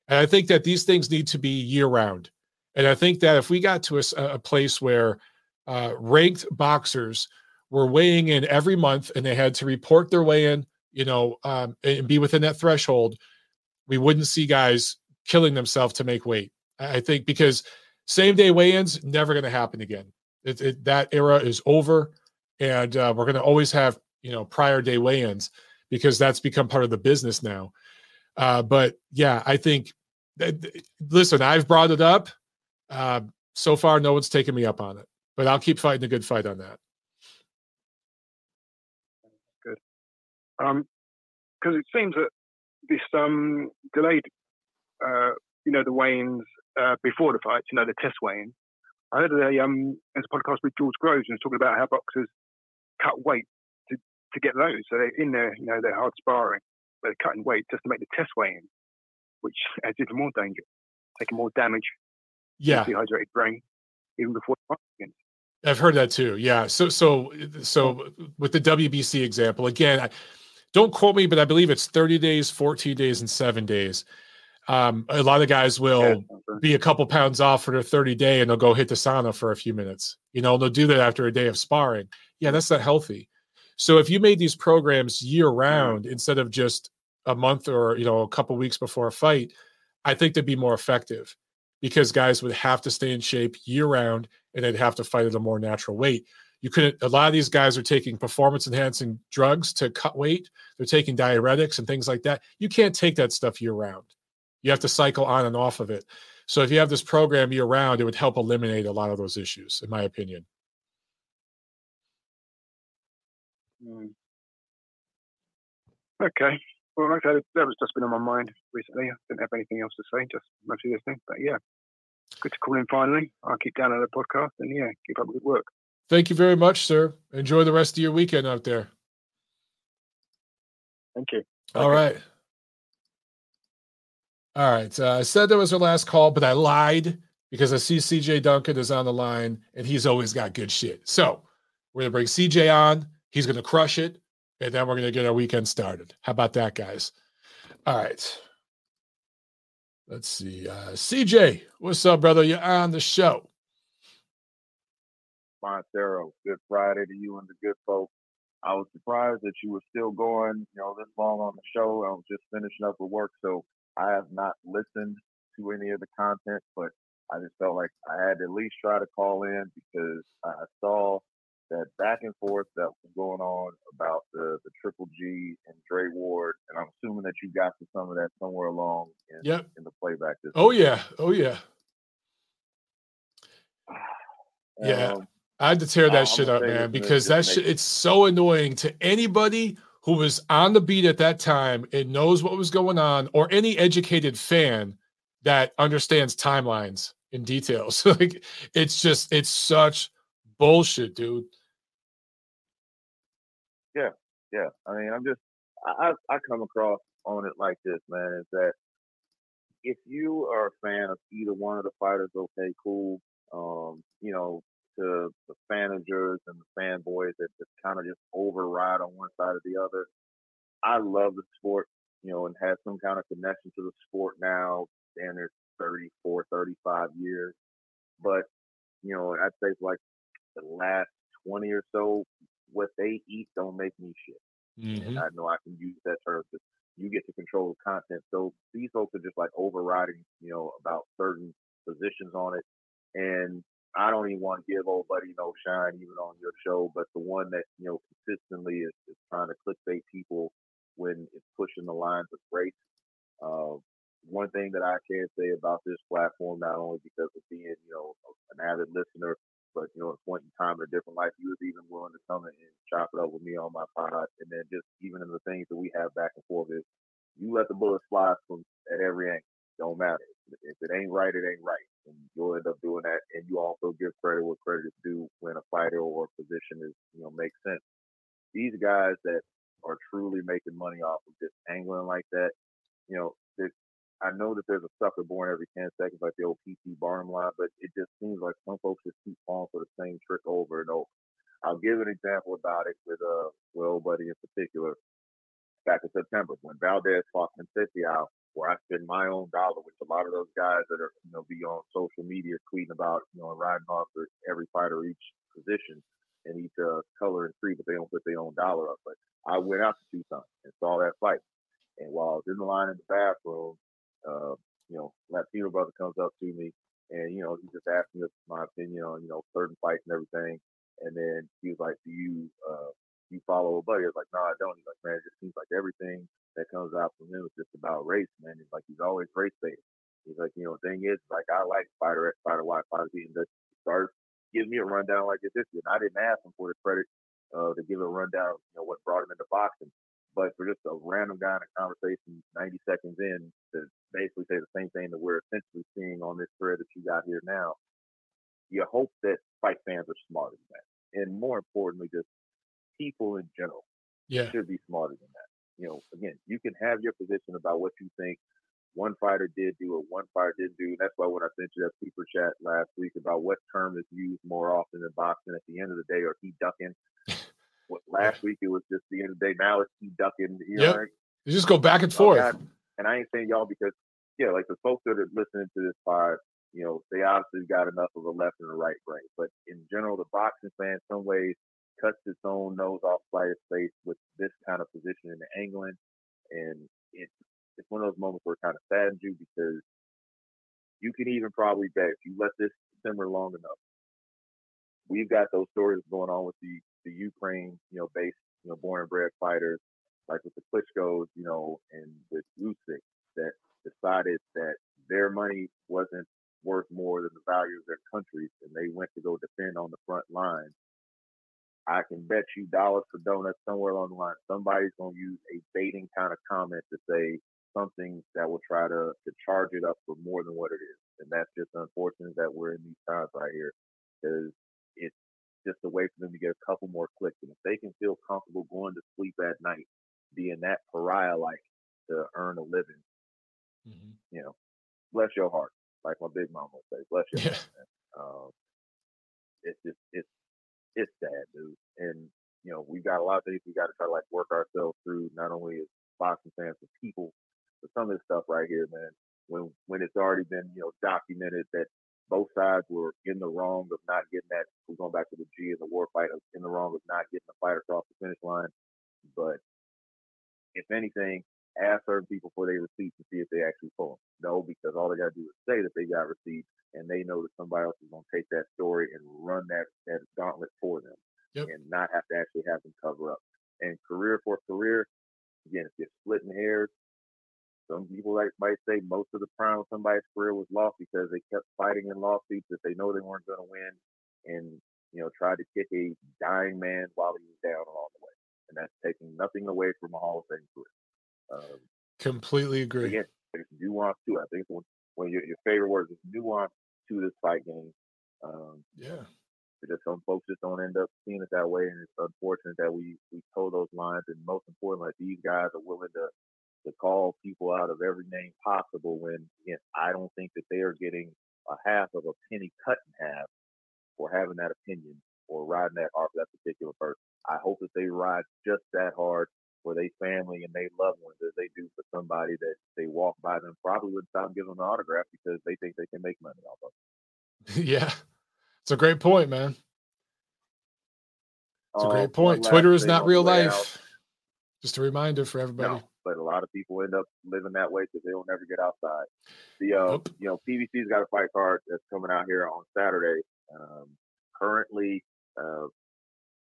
A: And I think that these things need to be year round. And I think that if we got to a, a place where uh, ranked boxers were weighing in every month and they had to report their weigh in, you know, um, and be within that threshold, we wouldn't see guys killing themselves to make weight. I think because same day weigh ins never going to happen again. It, it, that era is over, and uh, we're going to always have you know prior day weigh ins because that's become part of the business now. Uh, but yeah, I think. Listen, I've brought it up. Uh, so far, no one's taken me up on it, but I'll keep fighting a good fight on that.
D: Good. Um, because it seems that this um delayed, uh, you know, the weigh-ins uh, before the fights, you know, the test weigh-ins. I heard a um, there's a podcast with George Groves and was talking about how boxers cut weight to, to get those. So they're in there, you know, they're hard sparring, they're cutting weight just to make the test weigh-in, which (laughs) adds even more danger, taking more damage.
A: Yeah,
D: dehydrated brain even before the fight begins.
A: I've heard that too. Yeah. So so so with the WBC example again, I, don't quote me, but I believe it's 30 days, 14 days, and seven days. Um, a lot of guys will yeah, be a couple pounds off for their 30 day and they'll go hit the sauna for a few minutes. You know, they'll do that after a day of sparring. Yeah, that's not healthy. So if you made these programs year mm-hmm. round instead of just a month or you know a couple weeks before a fight, I think they'd be more effective because guys would have to stay in shape year round and they'd have to fight at a more natural weight. You couldn't. A lot of these guys are taking performance enhancing drugs to cut weight. They're taking diuretics and things like that. You can't take that stuff year round. You have to cycle on and off of it. So if you have this program year round, it would help eliminate a lot of those issues, in my opinion.
D: Mm. Okay. Well, like I said, that was just been on my mind recently. I didn't have anything else to say, just mostly thing. But yeah, good to call in finally. I'll keep down on the podcast and yeah, keep up the good work.
A: Thank you very much, sir. Enjoy the rest of your weekend out there.
D: Thank you.
A: All okay. right. All right. Uh, I said that was our last call, but I lied because I see CJ Duncan is on the line and he's always got good shit. So we're going to bring CJ on. He's going to crush it. And then we're going to get our weekend started. How about that, guys? All right. Let's see. Uh, CJ, what's up, brother? You're on the show.
E: Montero, good Friday to you and the good folks. I was surprised that you were still going, you know, this long on the show. I was just finishing up with work, so I have not listened to any of the content, but I just felt like I had to at least try to call in because I saw that back and forth that was going on about the, the Triple G and Dre Ward, and I'm assuming that you got to some of that somewhere along in,
A: yep.
E: in the playback.
A: oh yeah, oh yeah, (sighs) yeah. Um, I had to tear that shit up, man, because that shit it's so annoying to anybody who was on the beat at that time and knows what was going on, or any educated fan that understands timelines in details. (laughs) like it's just it's such bullshit, dude.
E: Yeah. I mean, I'm just I I come across on it like this, man, is that if you are a fan of either one of the fighters, okay, cool. Um, you know, to the fanagers and the fanboys that just kind of just override on one side or the other. I love the sport, you know, and have some kind of connection to the sport now. And there's 34, 35 years. But, you know, I'd say like the last 20 or so, what they eat don't make me shit. Mm-hmm. And I know I can use that term because you get to control the content. So these folks are just like overriding, you know, about certain positions on it. And I don't even want to give old buddy no shine even on your show, but the one that you know consistently is, is trying to clickbait people when it's pushing the lines of race. Uh, one thing that I can say about this platform, not only because of being you know an avid listener, but you know at a point in time in a different life, you was even willing to come and chop it up with me on my pod, and then just even in the things that we have back and forth is you let the bullets fly from at every angle. Don't matter if it ain't right, it ain't right and you'll end up doing that. And you also give credit where credit is due when a fighter or a position is, you know, makes sense. These guys that are truly making money off of just angling like that, you know, I know that there's a sucker born every 10 seconds, like the old PT Barnum line, but it just seems like some folks just keep falling for the same trick over and over. I'll give an example about it with uh, well, buddy in particular. Back in September, when Valdez fought Conceição, where I spend my own dollar, which a lot of those guys that are, you know, be on social media tweeting about, you know, riding off for every fighter each position and each uh, color and creed, but they don't put their own dollar up. But I went out to Tucson and saw that fight. And while I was in the line in the bathroom, uh, you know, Latino brother comes up to me and, you know, he just asked me my opinion on, you know, certain fights and everything. And then he was like, Do you uh you follow a buddy? I was like, No, I don't. He's like, Man, it just seems like everything that comes out from him is just about race, man. He's like he's always race based. He's like, you know, thing is, like I like Fighter X, Fighter Y, Fighter Z, and just start giving me a rundown like this. And I didn't ask him for the credit uh, to give a rundown, you know, what brought him into boxing. But for just a random guy in a conversation 90 seconds in to basically say the same thing that we're essentially seeing on this thread that you got here now, you hope that fight fans are smarter than that. And more importantly, just people in general
A: yeah.
E: should be smarter than that. You know, again, you can have your position about what you think one fighter did do or one fighter didn't do. That's why when I sent you that super chat last week about what term is used more often in boxing, at the end of the day, or he ducking. What, last week it was just the end of the day. Now it's he ducking. You
A: yep. know, you just go back and oh, forth. Oh,
E: and I ain't saying y'all because yeah, like the folks that are listening to this pod, you know, they obviously got enough of a left and a right brain. But in general, the boxing fan, some ways, cuts its own nose off fighter's face with this kind of position in the angling, and it's it's one of those moments where it kind of saddens you because you can even probably bet if you let this simmer long enough. We've got those stories going on with the the Ukraine, you know, based, you know, born and bred fighters, like with the Klitschko's, you know, and with Usyk, that decided that their money wasn't worth more than the value of their countries, and they went to go defend on the front line. I can bet you dollars for donuts somewhere along the line, somebody's going to use a baiting kind of comment to say something that will try to, to charge it up for more than what it is. And that's just unfortunate that we're in these times right here because it's just a way for them to get a couple more clicks. And if they can feel comfortable going to sleep at night, being that pariah like to earn a living, mm-hmm. you know, bless your heart, like my big mom would say, bless your yeah. heart. Um, it's just it's it's sad, dude. And you know, we've got a lot of things we got to try to like work ourselves through, not only as boxing fans, but people. But some of this stuff right here, man, when when it's already been you know documented that both sides were in the wrong of not getting that. We're going back to the G and the war fight, in the wrong of not getting the fight across the finish line. But if anything, ask certain people for their receipts to see if they actually pull them. No, because all they got to do is say that they got receipts, and they know that somebody else is going to take that story and run that that gauntlet for them, yep. and not have to actually have them cover up. And career for career, again, if you're splitting hairs, some people like, might say most of the prime of somebody's career was lost because they kept fighting in lawsuits that they know they weren't going to win, and you know tried to kick a dying man while he was down along the way, and that's taking nothing away from a Hall of Fame career.
A: Um, Completely agree.
E: Again, there's nuance too. I think when, when your, your favorite word is nuance to this fight game. Um,
A: yeah.
E: Because some folks just don't end up seeing it that way, and it's unfortunate that we we told those lines. And most importantly, these guys are willing to to call people out of every name possible. When again, I don't think that they are getting a half of a penny cut in half for having that opinion or riding that hard for that particular person. I hope that they ride just that hard for their family and their loved ones as they do for somebody that they walk by them probably wouldn't stop giving them an autograph because they think they can make money off
A: of. (laughs) yeah, it's a great point, man. It's a great um, point. Twitter is not real life. Out. Just a reminder for everybody. No,
E: but a lot of people end up living that way because they will never get outside. The uh, nope. you know PBC's got a fight card that's coming out here on Saturday. Um, currently, uh,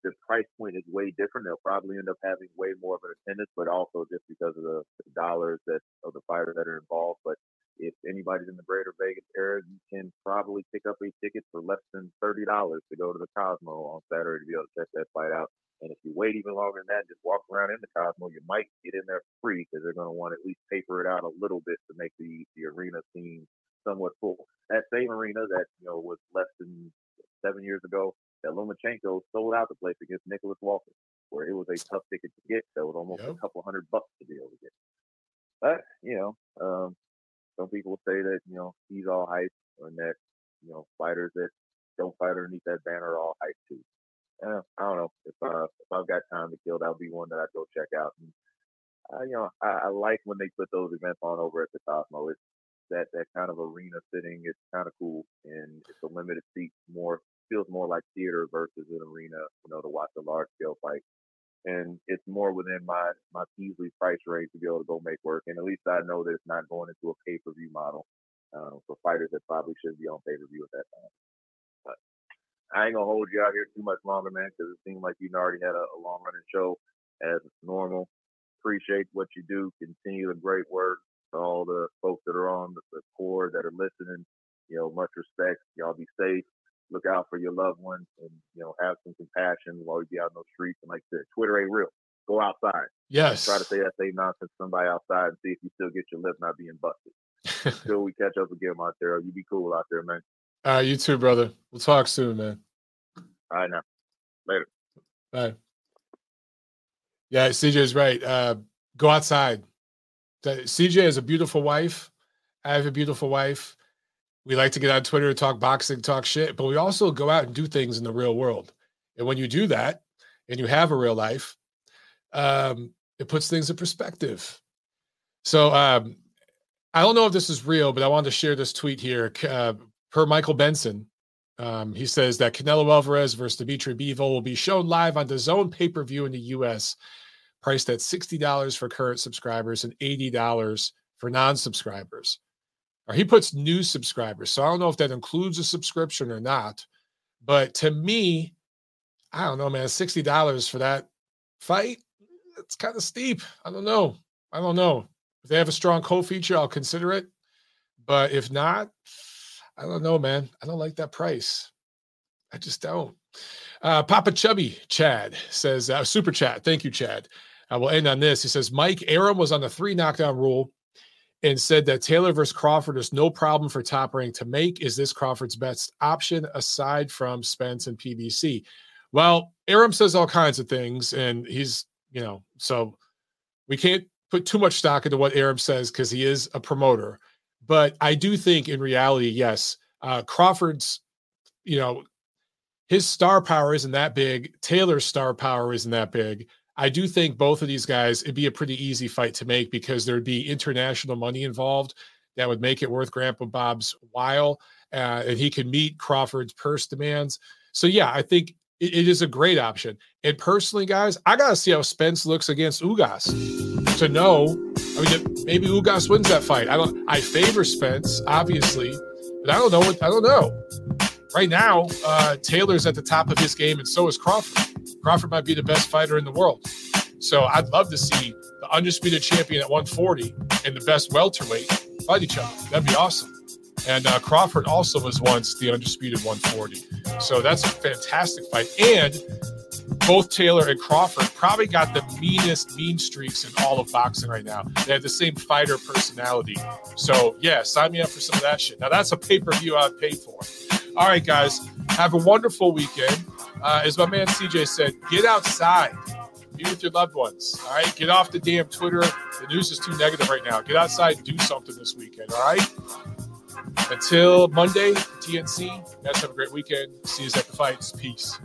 E: the price point is way different. They'll probably end up having way more of an attendance, but also just because of the, the dollars that of the fighters that are involved. But if anybody's in the greater Vegas area, you can probably pick up a ticket for less than thirty dollars to go to the Cosmo on Saturday to be able to check that fight out. And if you wait even longer than that, just walk around in the Cosmo, you might get in there free because they're going to want to at least paper it out a little bit to make the the arena seem somewhat full. That same arena that you know was less than seven years ago that Lomachenko sold out the place against Nicholas Walters, where it was a tough ticket to get. That was almost yep. a couple hundred bucks to be able to get. But you know, um, some people say that you know he's all hype, and that you know fighters that don't fight underneath that banner are all hype too. Uh, I don't know if uh, if I've got time to kill, that'll be one that I'd go check out. And I, you know, I, I like when they put those events on over at the Cosmo. It's that that kind of arena sitting is kind of cool, and it's a limited seat, more feels more like theater versus an arena, you know, to watch a large scale fight. And it's more within my my Peasley price range to be able to go make work. And at least I know that it's not going into a pay per view model uh, for fighters that probably should be on pay per view at that time. I ain't gonna hold you out here too much longer, man, because it seemed like you already had a, a long running show as normal. Appreciate what you do. Continue the great work to all the folks that are on the, the core that are listening. You know, much respect. Y'all be safe. Look out for your loved ones, and you know, have some compassion while you be out in those streets. And like I said, Twitter ain't real. Go outside.
A: Yes.
E: Try to say that same nonsense to somebody outside and see if you still get your lip not being busted. (laughs) Until we catch up again, Montero. You be cool out there, man.
A: All right, you too, brother. We'll talk soon, man.
E: All right, now. Later.
A: Bye. Yeah, CJ's right. Uh, go outside. CJ has a beautiful wife. I have a beautiful wife. We like to get on Twitter and talk boxing, talk shit, but we also go out and do things in the real world. And when you do that and you have a real life, um, it puts things in perspective. So um, I don't know if this is real, but I wanted to share this tweet here. Uh, per Michael Benson, um, he says that Canelo Alvarez versus Dimitri Bivol will be shown live on DAZN pay per view in the U.S., priced at sixty dollars for current subscribers and eighty dollars for non-subscribers. Or he puts new subscribers, so I don't know if that includes a subscription or not. But to me, I don't know, man. Sixty dollars for that fight, it's kind of steep. I don't know. I don't know. If they have a strong co-feature, I'll consider it. But if not, I don't know, man. I don't like that price. I just don't. Uh, Papa Chubby Chad says, uh, super chat. Thank you, Chad. I will end on this. He says, Mike Arum was on the three knockdown rule and said that Taylor versus Crawford is no problem for top rank to make. Is this Crawford's best option aside from Spence and PBC? Well, Arum says all kinds of things, and he's, you know, so we can't put too much stock into what Arum says because he is a promoter. But I do think in reality, yes, uh, Crawford's, you know, his star power isn't that big. Taylor's star power isn't that big. I do think both of these guys, it'd be a pretty easy fight to make because there'd be international money involved that would make it worth Grandpa Bob's while. Uh, and he can meet Crawford's purse demands. So, yeah, I think it, it is a great option. And personally, guys, I got to see how Spence looks against Ugas to know. I mean, maybe Ugas wins that fight. I don't. I favor Spence, obviously, but I don't know. What, I don't know. Right now, uh, Taylor's at the top of his game, and so is Crawford. Crawford might be the best fighter in the world. So I'd love to see the undisputed champion at 140 and the best welterweight fight each other. That'd be awesome. And uh, Crawford also was once the undisputed 140. So that's a fantastic fight. And both Taylor and Crawford probably got the meanest mean streaks in all of boxing right now. They have the same fighter personality. So, yeah, sign me up for some of that shit. Now, that's a pay per view I'd pay for. All right, guys, have a wonderful weekend. Uh, as my man CJ said, get outside, be with your loved ones. All right, get off the damn Twitter. The news is too negative right now. Get outside and do something this weekend. All right. Until Monday, TNC, guys have a great weekend. See you at the fights. Peace.